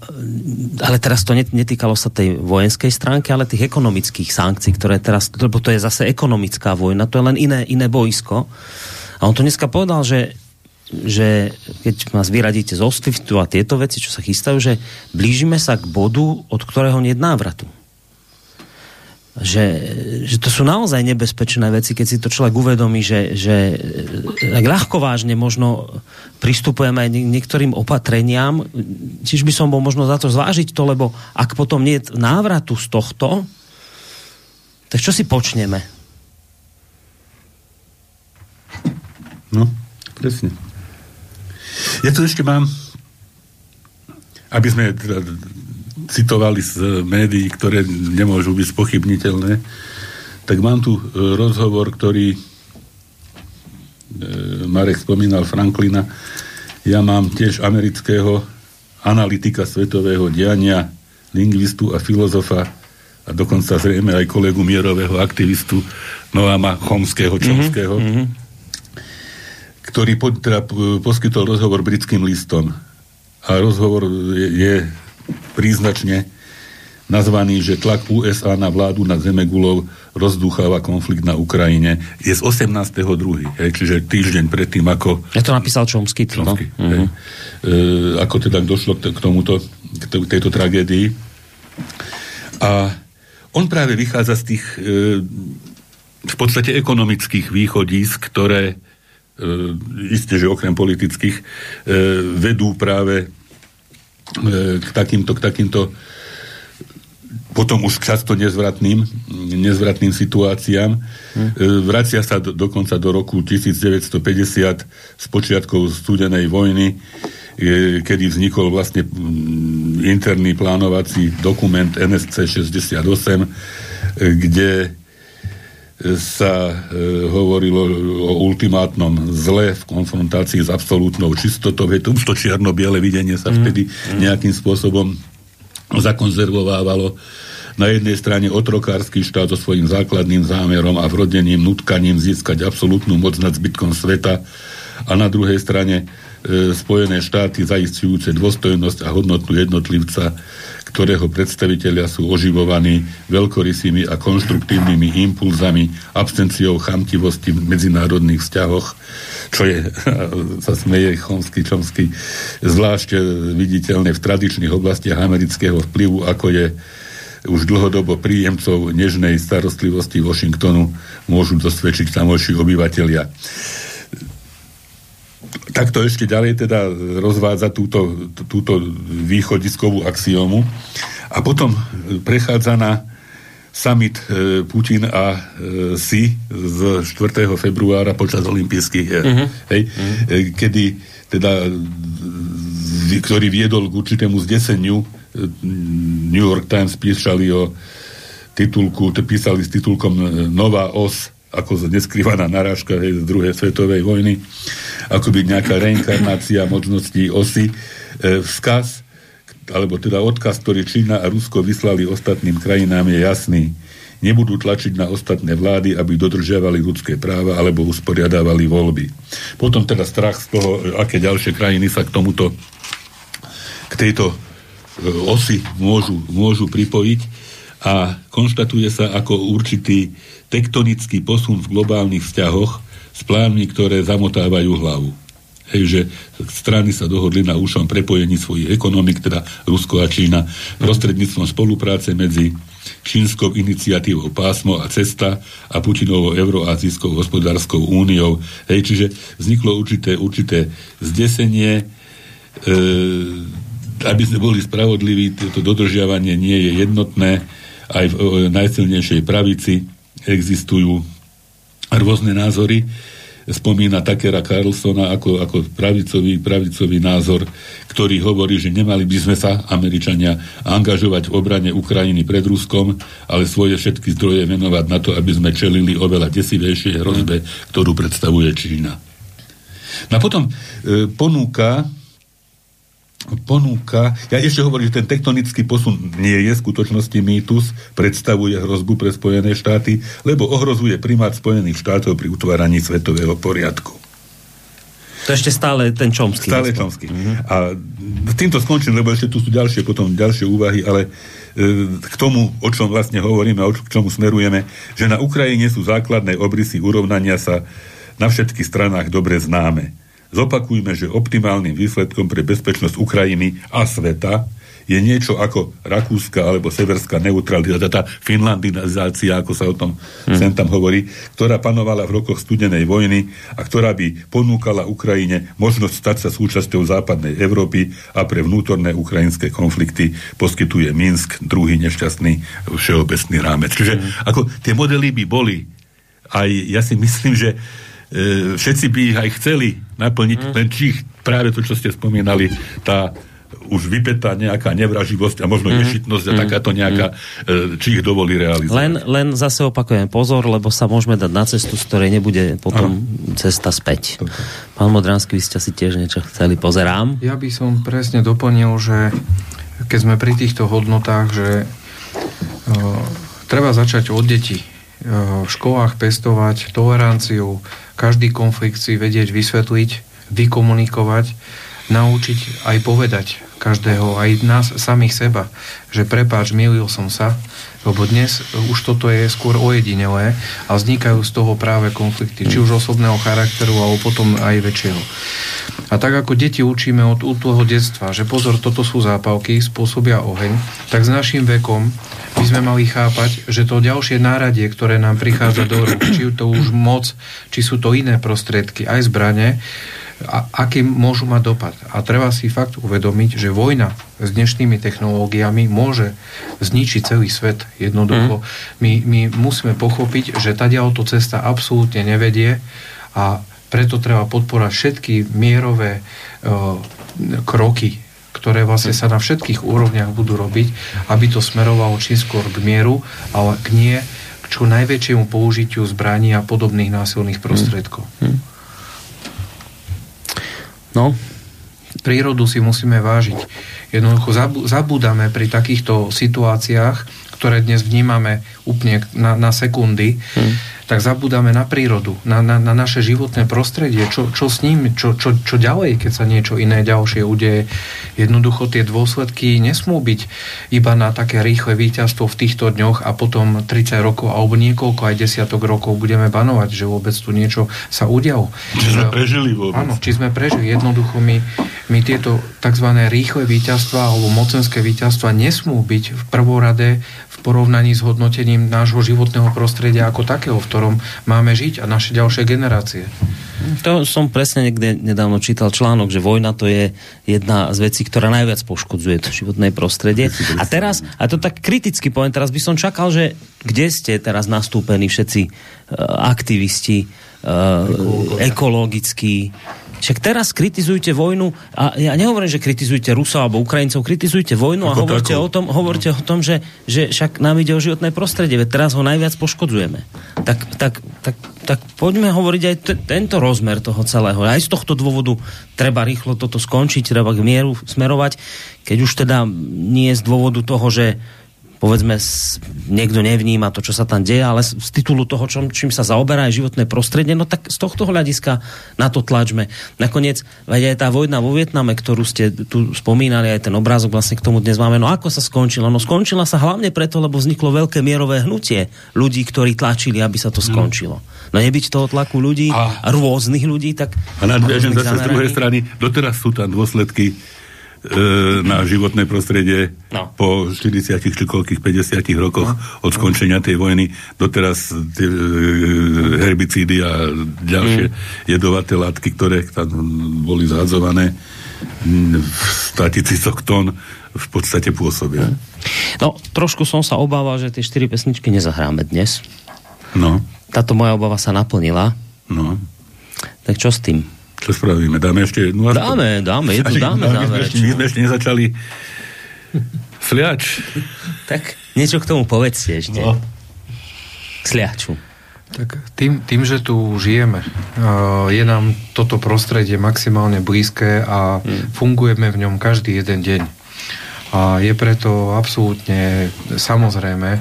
ale teraz to netýkalo sa tej vojenskej stránky, ale tých ekonomických sankcií, ktoré teraz, lebo to je zase ekonomická vojna, to je len iné, iné boisko. A on to dneska povedal, že že keď nás vyradíte z OSTIFTu a tieto veci, čo sa chystajú, že blížime sa k bodu, od ktorého nie je návratu. Že, že to sú naozaj nebezpečné veci, keď si to človek uvedomí, že, že tak ľahko vážne možno pristupujeme aj niektorým opatreniam, čiž by som bol možno za to zvážiť to, lebo ak potom nie je návratu z tohto, tak čo si počneme? No, presne. Ja tu ešte mám, aby sme teda citovali z médií, ktoré nemôžu byť spochybniteľné, tak mám tu e, rozhovor, ktorý e, Marek spomínal Franklina. Ja mám tiež amerického analytika svetového diania, lingvistu a filozofa a dokonca zrejme aj kolegu mierového aktivistu Noama Chomského, Čomského. Mm-hmm ktorý po, teda poskytol rozhovor britským listom. A rozhovor je, je príznačne nazvaný, že tlak USA na vládu nad Zemegulov rozdúcháva konflikt na Ukrajine. Je z 18.2., hej, čiže týždeň predtým, ako... Ja to napísal Čomsky. Čomsky no? hej, uh-huh. e, ako teda došlo k, tomuto, k tejto tragédii. A on práve vychádza z tých e, v podstate ekonomických východísk, ktoré isté, že okrem politických, e, vedú práve e, k takýmto, k takýmto potom už často nezvratným, nezvratným situáciám. Hm. Vracia sa do, dokonca do roku 1950 s počiatkou studenej vojny, kedy vznikol vlastne interný plánovací dokument NSC 68, kde sa e, hovorilo o ultimátnom zle v konfrontácii s absolútnou čistotou. Je to to čierno-biele videnie sa mm. vtedy mm. nejakým spôsobom zakonzervovávalo. Na jednej strane otrokársky štát so svojím základným zámerom a vrodeným nutkaním získať absolútnu moc nad zbytkom sveta a na druhej strane e, Spojené štáty zaistujúce dôstojnosť a hodnotu jednotlivca ktorého predstavitelia sú oživovaní veľkorysými a konštruktívnymi impulzami, absenciou chamtivosti v medzinárodných vzťahoch, čo je, sa smeje Chomsky, Čomsky, zvlášť viditeľné v tradičných oblastiach amerického vplyvu, ako je už dlhodobo príjemcov nežnej starostlivosti Washingtonu môžu dosvedčiť tamojší obyvateľia takto ešte ďalej teda rozvádza túto, túto východiskovú axiomu a potom prechádza na summit e, Putin a e, Si z 4. februára počas olympijských hier. Uh-huh. Hej. E, kedy teda ktorý viedol k určitému zdeseniu e, New York Times písali o titulku, písali s titulkom e, Nová os ako neskrývaná narážka hej, z druhej svetovej vojny, ako byť nejaká reinkarnácia možností osy. E, vzkaz, alebo teda odkaz, ktorý Čína a Rusko vyslali ostatným krajinám je jasný. Nebudú tlačiť na ostatné vlády, aby dodržiavali ľudské práva alebo usporiadávali voľby. Potom teda strach z toho, aké ďalšie krajiny sa k tomuto k tejto e, osy môžu, môžu pripojiť a konštatuje sa ako určitý tektonický posun v globálnych vzťahoch s plánmi, ktoré zamotávajú hlavu. Hej, že strany sa dohodli na úšom prepojení svojich ekonomik, teda Rusko a Čína, prostredníctvom spolupráce medzi čínskou iniciatívou Pásmo a Cesta a Putinovou Euroazijskou hospodárskou úniou. Hej, čiže vzniklo určité, určité zdesenie, e, aby sme boli spravodliví, toto dodržiavanie nie je jednotné. Aj v najsilnejšej pravici existujú rôzne názory spomína Takera Carlsona ako, ako pravicový, pravicový názor, ktorý hovorí, že nemali by sme sa, Američania, angažovať v obrane Ukrajiny pred Ruskom, ale svoje všetky zdroje venovať na to, aby sme čelili oveľa desivejšej hrozbe, ktorú predstavuje Čína. No a potom e, ponúka ponúka, ja ešte hovorím, že ten tektonický posun nie je v skutočnosti mýtus, predstavuje hrozbu pre Spojené štáty, lebo ohrozuje primát Spojených štátov pri utváraní svetového poriadku. To ešte stále ten Čomský. Stále Čomský. Mm-hmm. A týmto skončím, lebo ešte tu sú ďalšie, potom ďalšie úvahy, ale e, k tomu, o čom vlastne hovoríme, o k čomu smerujeme, že na Ukrajine sú základné obrysy urovnania sa na všetkých stranách dobre známe Zopakujme, že optimálnym výsledkom pre bezpečnosť Ukrajiny a sveta je niečo ako rakúska alebo severská neutralita, tá finlandizácia, ako sa o tom hmm. sem tam hovorí, ktorá panovala v rokoch studenej vojny a ktorá by ponúkala Ukrajine možnosť stať sa súčasťou západnej Európy a pre vnútorné ukrajinské konflikty poskytuje Minsk druhý nešťastný všeobecný rámec. Čiže hmm. ako tie modely by boli aj ja si myslím, že e, všetci by ich aj chceli naplniť, mm. len či ich práve to, čo ste spomínali, tá už vypetá nejaká nevraživosť a možno mm. ješitnosť a mm. takáto nejaká, mm. či ich dovolí realizovať. Len, len zase opakujem pozor, lebo sa môžeme dať na cestu, z ktorej nebude potom ano. cesta späť. Okay. Pán Modránsky, vy ste si tiež niečo chceli, pozerám. Ja by som presne doplnil, že keď sme pri týchto hodnotách, že uh, treba začať od detí. V školách pestovať toleranciu, každý konflikt si vedieť vysvetliť, vykomunikovať, naučiť aj povedať každého, aj nás samých seba, že prepáč, milil som sa, lebo dnes už toto je skôr ojedinelé a vznikajú z toho práve konflikty, či už osobného charakteru, alebo potom aj väčšieho. A tak ako deti učíme od útleho detstva, že pozor, toto sú zápalky, spôsobia oheň, tak s našim vekom by sme mali chápať, že to ďalšie náradie, ktoré nám prichádza do rúk, či to už moc, či sú to iné prostriedky, aj zbranie, a aký môžu mať dopad. A treba si fakt uvedomiť, že vojna s dnešnými technológiami môže zničiť celý svet jednoducho. Mm. My, my musíme pochopiť, že tá to cesta absolútne nevedie a preto treba podporať všetky mierové uh, kroky ktoré vlastne sa na všetkých úrovniach budú robiť, aby to smerovalo čím skôr k mieru, ale k nie k čo najväčšiemu použitiu zbraní a podobných násilných prostriedkov. Hmm. No. Prírodu si musíme vážiť. Jednoducho zabúdame pri takýchto situáciách, ktoré dnes vnímame úplne na, na sekundy, hmm tak zabúdame na prírodu, na, na, na naše životné prostredie, čo, čo s ním, čo, čo, čo ďalej, keď sa niečo iné ďalšie udeje. Jednoducho tie dôsledky nesmú byť iba na také rýchle víťazstvo v týchto dňoch a potom 30 rokov alebo niekoľko aj desiatok rokov budeme banovať, že vôbec tu niečo sa udialo. Či sme prežili vôbec. Áno, či sme prežili. Jednoducho my, my tieto tzv. rýchle víťazstva alebo mocenské víťazstva nesmú byť v prvorade porovnaní s hodnotením nášho životného prostredia ako takého, v ktorom máme žiť a naše ďalšie generácie. To som presne niekde nedávno čítal článok, že vojna to je jedna z vecí, ktorá najviac poškodzuje to životné prostredie. A teraz, a to tak kriticky poviem, teraz by som čakal, že kde ste teraz nastúpení všetci uh, aktivisti, uh, ekologickí, však teraz kritizujte vojnu a ja nehovorím, že kritizujte Rusov alebo Ukrajincov, kritizujte vojnu Ako a hovorte o, tom, hovorte o tom, že, že však nám ide o životné prostredie, veď teraz ho najviac poškodzujeme. Tak, tak, tak, tak poďme hovoriť aj t- tento rozmer toho celého. Aj z tohto dôvodu treba rýchlo toto skončiť, treba k mieru smerovať, keď už teda nie z dôvodu toho, že povedzme niekto nevníma to, čo sa tam deje, ale z titulu toho, čom, čím sa zaoberá aj životné prostredie, no tak z tohto hľadiska na to tlačme. Nakoniec, veď aj tá vojna vo Vietname, ktorú ste tu spomínali, aj ten obrázok vlastne k tomu dnes máme, no ako sa skončila? No skončila sa hlavne preto, lebo vzniklo veľké mierové hnutie ľudí, ktorí tlačili, aby sa to mhm. skončilo. No nebyť toho tlaku ľudí, a, rôznych ľudí, tak... A zase z druhej strany, doteraz sú tam dôsledky na životné prostredie No. po 40 či koľkých 50 rokoch od skončenia tej vojny. Doteraz tie e, herbicídy a ďalšie jedovaté látky, ktoré tam boli zhadzované v 100 tisícoch tón v podstate pôsobia. No, trošku som sa obával, že tie štyri pesničky nezahráme dnes. No, Táto moja obava sa naplnila. no. Tak čo s tým? Čo spravíme? Dáme ešte jednu? aspoň? Dáme, dáme, jednu dáme my, sme ešte, my sme ešte nezačali fliač. Tak niečo k tomu povedzte ešte. No. K sliaču. Tak tým, tým, že tu žijeme, uh, je nám toto prostredie maximálne blízke a fungujeme v ňom každý jeden deň. A je preto absolútne samozrejme,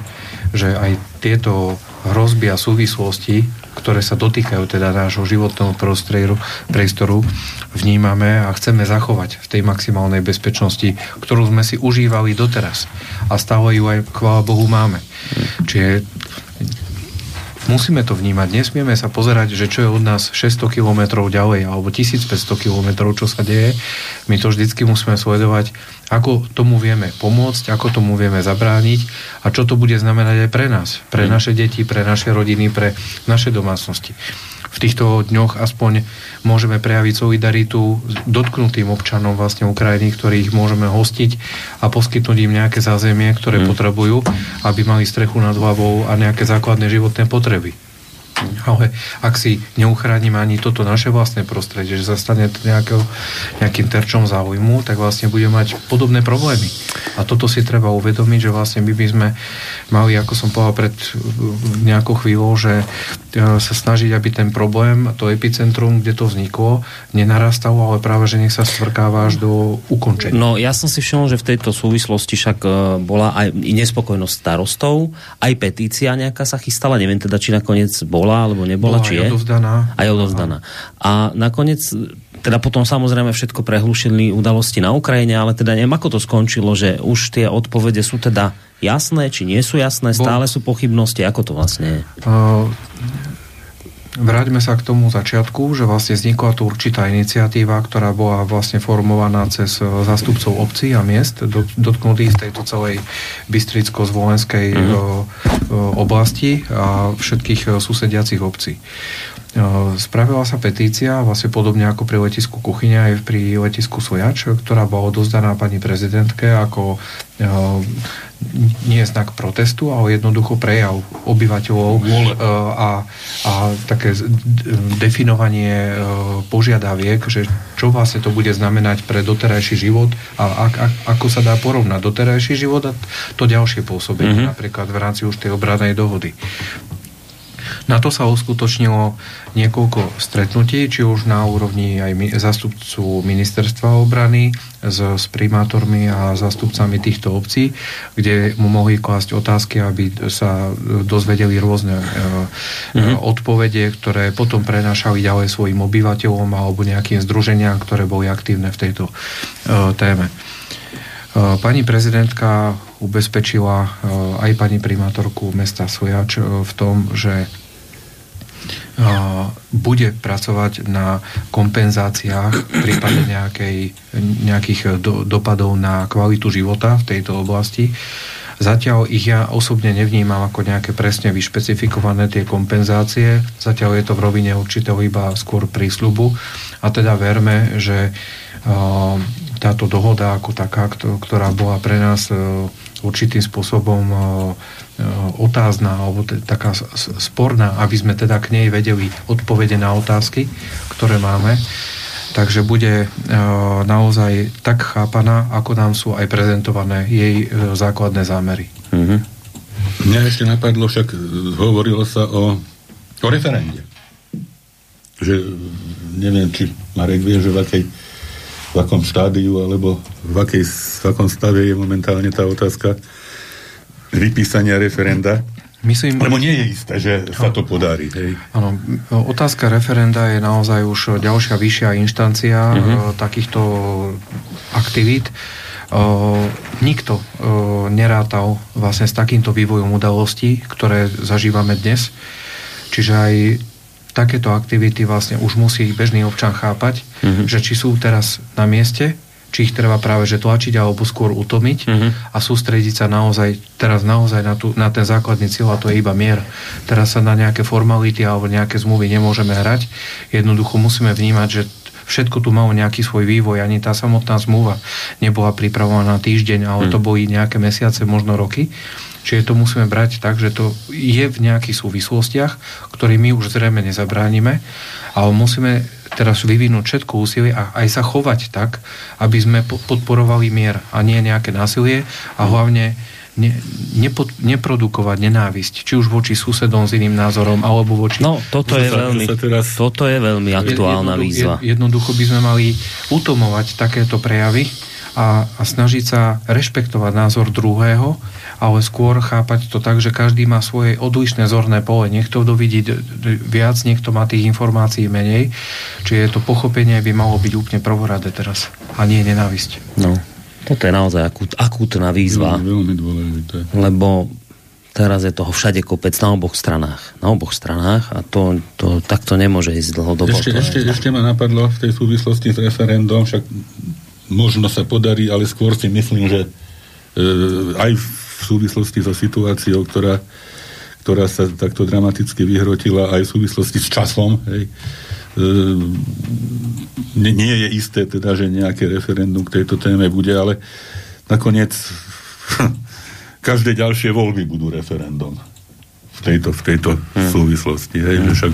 že aj tieto hrozby a súvislosti, ktoré sa dotýkajú teda nášho životného prostrieru, priestoru, vnímame a chceme zachovať v tej maximálnej bezpečnosti, ktorú sme si užívali doteraz. A stále ju aj, chvála Bohu, máme. Čiže musíme to vnímať. Nesmieme sa pozerať, že čo je od nás 600 km ďalej alebo 1500 km, čo sa deje. My to vždycky musíme sledovať, ako tomu vieme pomôcť, ako tomu vieme zabrániť a čo to bude znamenať aj pre nás, pre naše deti, pre naše rodiny, pre naše domácnosti. V týchto dňoch aspoň môžeme prejaviť solidaritu s dotknutým občanom vlastne Ukrajiny, ktorých môžeme hostiť a poskytnúť im nejaké zázemie, ktoré potrebujú, aby mali strechu nad hlavou a nejaké základné životné potreby. Ale ak si neuchránime ani toto naše vlastné prostredie, že sa stane to nejakého, nejakým terčom záujmu, tak vlastne budeme mať podobné problémy. A toto si treba uvedomiť, že vlastne my by sme mali, ako som povedal pred uh, nejakou chvíľou, že uh, sa snažiť, aby ten problém, to epicentrum, kde to vzniklo, nenarastalo, ale práve, že nech sa stvrkáva až do ukončenia. No, ja som si všimol, že v tejto súvislosti však e, bola aj nespokojnosť starostov, aj petícia nejaká sa chystala, neviem teda, či nakoniec bola, alebo nebola, Bola či je. odovzdaná. Aj odovzdaná. A nakoniec, teda potom samozrejme všetko prehlušili udalosti na Ukrajine, ale teda neviem, ako to skončilo, že už tie odpovede sú teda jasné, či nie sú jasné, stále sú pochybnosti, ako to vlastne je. Uh, Vráťme sa k tomu začiatku, že vlastne vznikla tu určitá iniciatíva, ktorá bola vlastne formovaná cez e, zástupcov obcí a miest dot- dotknutých z tejto celej bystricko-zvolenskej mm. oblasti a všetkých susediacich obcí. Spravila sa petícia, vlastne podobne ako pri letisku Kuchyňa aj pri letisku Sojač, ktorá bola odozdaná pani prezidentke ako nie je znak protestu, ale jednoducho prejav obyvateľov a, a také definovanie požiadaviek, že čo vlastne to bude znamenať pre doterajší život a ak, ak, ako sa dá porovnať doterajší život a to ďalšie pôsobenie, mm-hmm. napríklad v rámci už tej obranej dohody. Na to sa uskutočnilo niekoľko stretnutí, či už na úrovni aj zastupcu ministerstva obrany s, s primátormi a zastupcami týchto obcí, kde mu mohli klásť otázky, aby sa dozvedeli rôzne e, mm-hmm. odpovede, ktoré potom prenášali ďalej svojim obyvateľom alebo nejakým združeniam, ktoré boli aktívne v tejto e, téme. E, Pani prezidentka ubezpečila e, aj pani primátorku mesta Sojač e, v tom, že e, bude pracovať na kompenzáciách prípade nejakej, nejakých do, dopadov na kvalitu života v tejto oblasti. Zatiaľ ich ja osobne nevnímam ako nejaké presne vyšpecifikované tie kompenzácie. Zatiaľ je to v rovine určitého iba skôr prísľubu. A teda verme, že táto dohoda ako taká, kto- ktorá bola pre nás určitým spôsobom uh, uh, otázna alebo t- taká sporná, aby sme teda k nej vedeli odpovede na otázky, ktoré máme. Takže bude uh, naozaj tak chápaná, ako nám sú aj prezentované jej základné zámery. Mhm. Mňa ešte napadlo, však e, hovorilo sa o, o referende. Že e, neviem, či Marek vie, že v, akej, v akom štádiu alebo v, akej, v akom stave je momentálne tá otázka vypísania referenda. Myslím, Lebo nie je isté, že sa to podarí. Hej. Áno, otázka referenda je naozaj už ďalšia vyššia inštancia uh-huh. takýchto aktivít. Uh, nikto uh, nerátal vlastne s takýmto vývojom udalostí, ktoré zažívame dnes. Čiže aj takéto aktivity vlastne už musí bežný občan chápať, uh-huh. že či sú teraz na mieste, či ich treba práve že tlačiť alebo skôr utomiť Mhm. a sústrediť sa naozaj, teraz naozaj na, tú, na ten základný cieľ a to je iba mier. Teraz sa na nejaké formality alebo nejaké zmluvy nemôžeme hrať. Jednoducho musíme vnímať, že všetko tu malo nejaký svoj vývoj, ani tá samotná zmluva nebola pripravovaná na týždeň, ale to boli nejaké mesiace, možno roky. Čiže to musíme brať tak, že to je v nejakých súvislostiach, ktorým my už zrejme nezabránime, ale musíme teraz vyvinúť všetko úsilie a aj sa chovať tak, aby sme po- podporovali mier a nie nejaké násilie a hlavne ne, nepod, neprodukovať nenávisť, či už voči susedom s iným názorom, alebo voči... No, toto je veľmi, teraz- toto je veľmi aktuálna Jednodu- výzva. jed- Jednoducho by sme mali utomovať takéto prejavy a, a snažiť sa rešpektovať názor druhého, ale skôr chápať to tak, že každý má svoje odlišné zorné pole. Niekto to vidí viac, niekto má tých informácií menej. Čiže to pochopenie by malo byť úplne prvoradé teraz a nie nenávisť. No, toto je naozaj akút, akútna výzva, Veľmi, veľmi dôležité. lebo teraz je toho všade kopec na oboch stranách. Na oboch stranách a to, to takto nemôže ísť dlhodobo. Ešte, ešte, ešte ma napadlo v tej súvislosti s referendum, však možno sa podarí, ale skôr si myslím, že e, aj v súvislosti so situáciou, ktorá, ktorá sa takto dramaticky vyhrotila, aj v súvislosti s časom, hej, e, nie, je isté teda, že nejaké referendum k tejto téme bude, ale nakoniec každé ďalšie voľby budú referendum v tejto, v tejto súvislosti. Hej, že však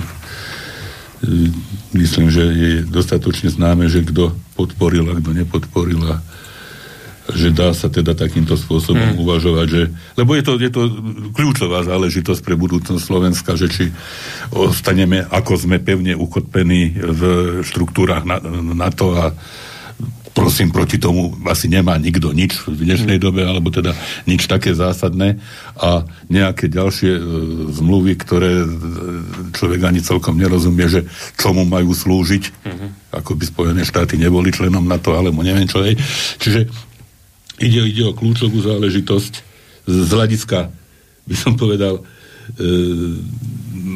myslím, že je dostatočne známe, že kto podporil a kto nepodporil a že dá sa teda takýmto spôsobom hmm. uvažovať, že, lebo je to, je to kľúčová záležitosť pre budúcnosť Slovenska, že či ostaneme, ako sme pevne ukotvení v štruktúrach na, NATO a prosím, proti tomu asi nemá nikto nič v dnešnej dobe, alebo teda nič také zásadné. A nejaké ďalšie e, zmluvy, ktoré e, človek ani celkom nerozumie, že čomu majú slúžiť, ako by Spojené štáty neboli členom NATO, alebo neviem čo je. Čiže ide, ide o kľúčovú záležitosť. Z, hľadiska, by som povedal, e,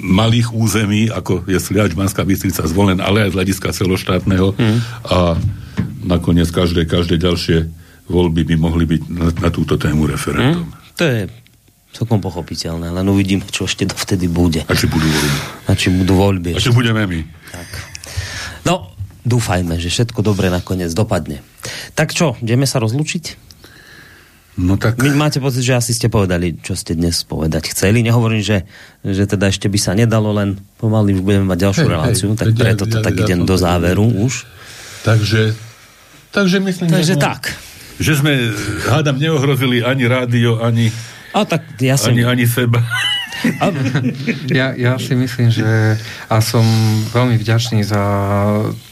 malých území, ako je Sliač, Banská Bystrica zvolen, ale aj z hľadiska celoštátneho. A nakoniec každé, každé ďalšie voľby by mohli byť na, na túto tému referendum. To je celkom pochopiteľné, len uvidím, čo ešte dovtedy bude. A či budú voľby. A či budú voľby. A či budeme my. Tak. No, dúfajme, že všetko dobre nakoniec dopadne. Tak čo, ideme sa rozlúčiť? No tak... Vy máte pocit, že asi ste povedali, čo ste dnes povedať chceli. Nehovorím, že, že teda ešte by sa nedalo, len pomaly už budeme mať ďalšiu Hej, hej, reláciu, tak veď ja- preto to ja- tak ja idem som do záveru už. Takže, takže myslím, Takže že, sme- tak. že sme, hádam, neohrozili ani rádio, ani, A tak ja som... ani, ani seba. A, Ja, ja si myslím, že a som veľmi vďačný za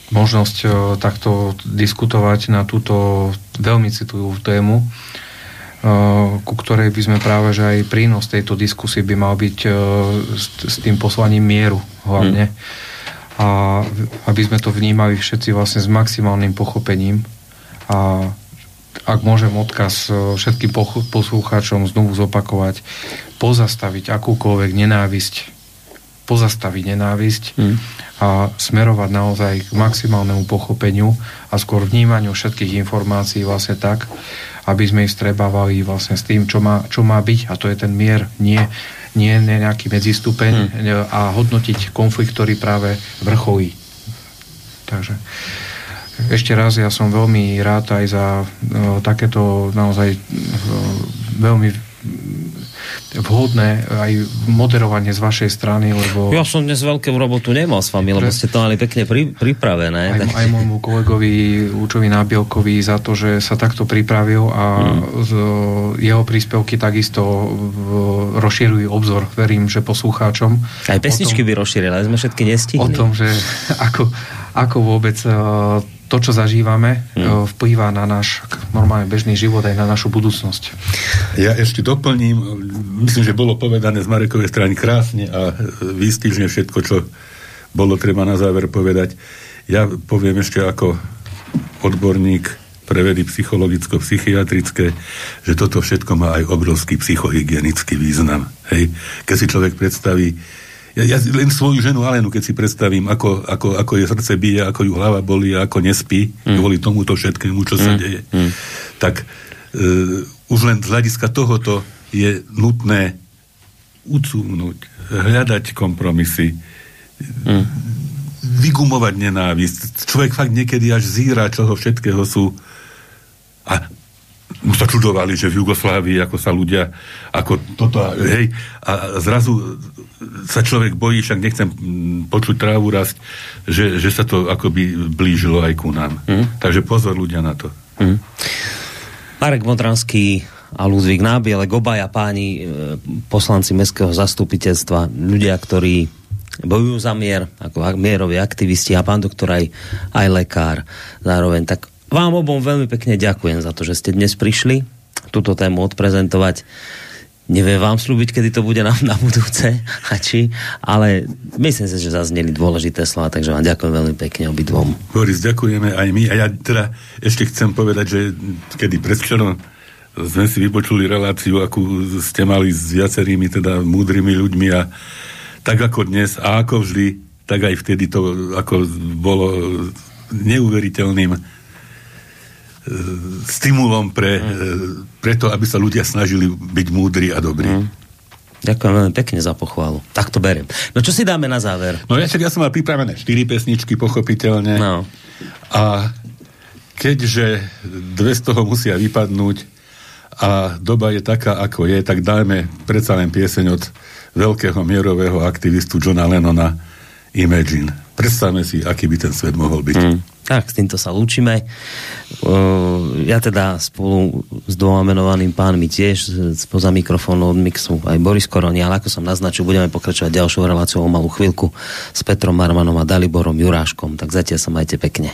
možnosť o, takto diskutovať na túto veľmi citlivú tému, o, ku ktorej by sme práve, že aj prínos tejto diskusie by mal byť o, s, tým poslaním mieru hlavne. A v- aby sme to vnímali všetci vlastne s maximálnym pochopením a ak môžem odkaz e, všetkým poslucháčom znovu zopakovať, pozastaviť akúkoľvek nenávisť, pozastaviť nenávisť Hmm. a smerovať naozaj k maximálnemu pochopeniu a skôr vnímaniu všetkých informácií vlastne tak, aby sme ich strebávali vlastne s tým, čo má, čo má byť a to je ten mier, nie, nie nejaký medzistupeň a hodnotiť konflikt, ktorý práve vrcholí. Takže ešte raz ja som veľmi rád aj za e, takéto naozaj e, veľmi vhodné aj moderovanie z vašej strany, lebo ja som dnes veľkú robotu nemal s vami, lebo ste to mali pekne pri, pripravené. aj, tak... aj môjmu kolegovi Lúčovi Nábielkovi za to, že sa takto pripravil a z, jeho príspevky takisto v, rozširujú obzor, verím, že poslucháčom. Aj pesničky by rozšírili, ale sme všetky o nestihli. tom, že ako, ako vôbec e, to, čo zažívame, Hmm. e, vplýva na náš normálne bežný život aj na našu budúcnosť. Ja ešte doplním, myslím, že bolo povedané z Marekovej strany krásne a výstižne všetko, čo bolo treba na záver povedať. Ja poviem ešte ako odborník pre vedy psychologicko-psychiatrické, že toto všetko má aj obrovský psychohygienický význam. Hej? Keď si človek predstaví ja, ja len svoju ženu Alenu, keď si predstavím, ako, ako, ako je srdce bije, ako ju hlava bolí, ako nespí, mm. kvôli tomuto všetkému, čo sa mm. deje, mm. tak uh, už len z hľadiska tohoto je nutné ucúvnuť, hľadať kompromisy, mm. vygumovať nenávisť. Človek fakt niekedy až zíra, čoho všetkého sú a sa čudovali, že v Jugoslávii, ako sa ľudia, ako toto, hej, a zrazu sa človek bojí, však nechcem mm, počuť trávu rast, že, že sa to akoby blížilo aj ku nám. Mm. Takže pozor ľudia na to. Mm. Marek Modranský a Ludvík Nábiele, obaja páni, e, poslanci Mestského zastupiteľstva, ľudia, ktorí bojujú za mier, ako mieroví aktivisti a pán doktor aj, aj lekár zároveň. Tak vám obom veľmi pekne ďakujem za to, že ste dnes prišli túto tému odprezentovať. Neviem vám slúbiť, kedy to bude na, na budúce či, ale myslím si, že zazneli dôležité slova, takže vám ďakujem veľmi pekne obidvom. Boris, ďakujeme aj my a ja teda ešte chcem povedať, že kedy predvčerom sme si vypočuli reláciu, akú ste mali s viacerými teda múdrymi ľuďmi a tak ako dnes a ako vždy, tak aj vtedy to ako bolo neuveriteľným stimulom pre, mm. pre to, aby sa ľudia snažili byť múdri a dobrí. Mm. Ďakujem veľmi pekne za pochválu. Tak to beriem. No čo si dáme na záver? No ja, ja som mal pripravené 4 pesničky, pochopiteľne. No. A keďže dve z toho musia vypadnúť a doba je taká, ako je, tak dajme predsa len pieseň od veľkého mierového aktivistu Johna Lennona Imagine. Predstavme si, aký by ten svet mohol byť. Mm. Tak, s týmto sa lúčime. Ja teda spolu s dvoma menovaným pánmi tiež spoza mikrofónu od mixu aj Boris Koroni, ale ako som naznačil, budeme pokračovať ďalšou reláciou o malú chvíľku s Petrom Marmanom a Daliborom Juráškom. Tak zatiaľ sa majte pekne.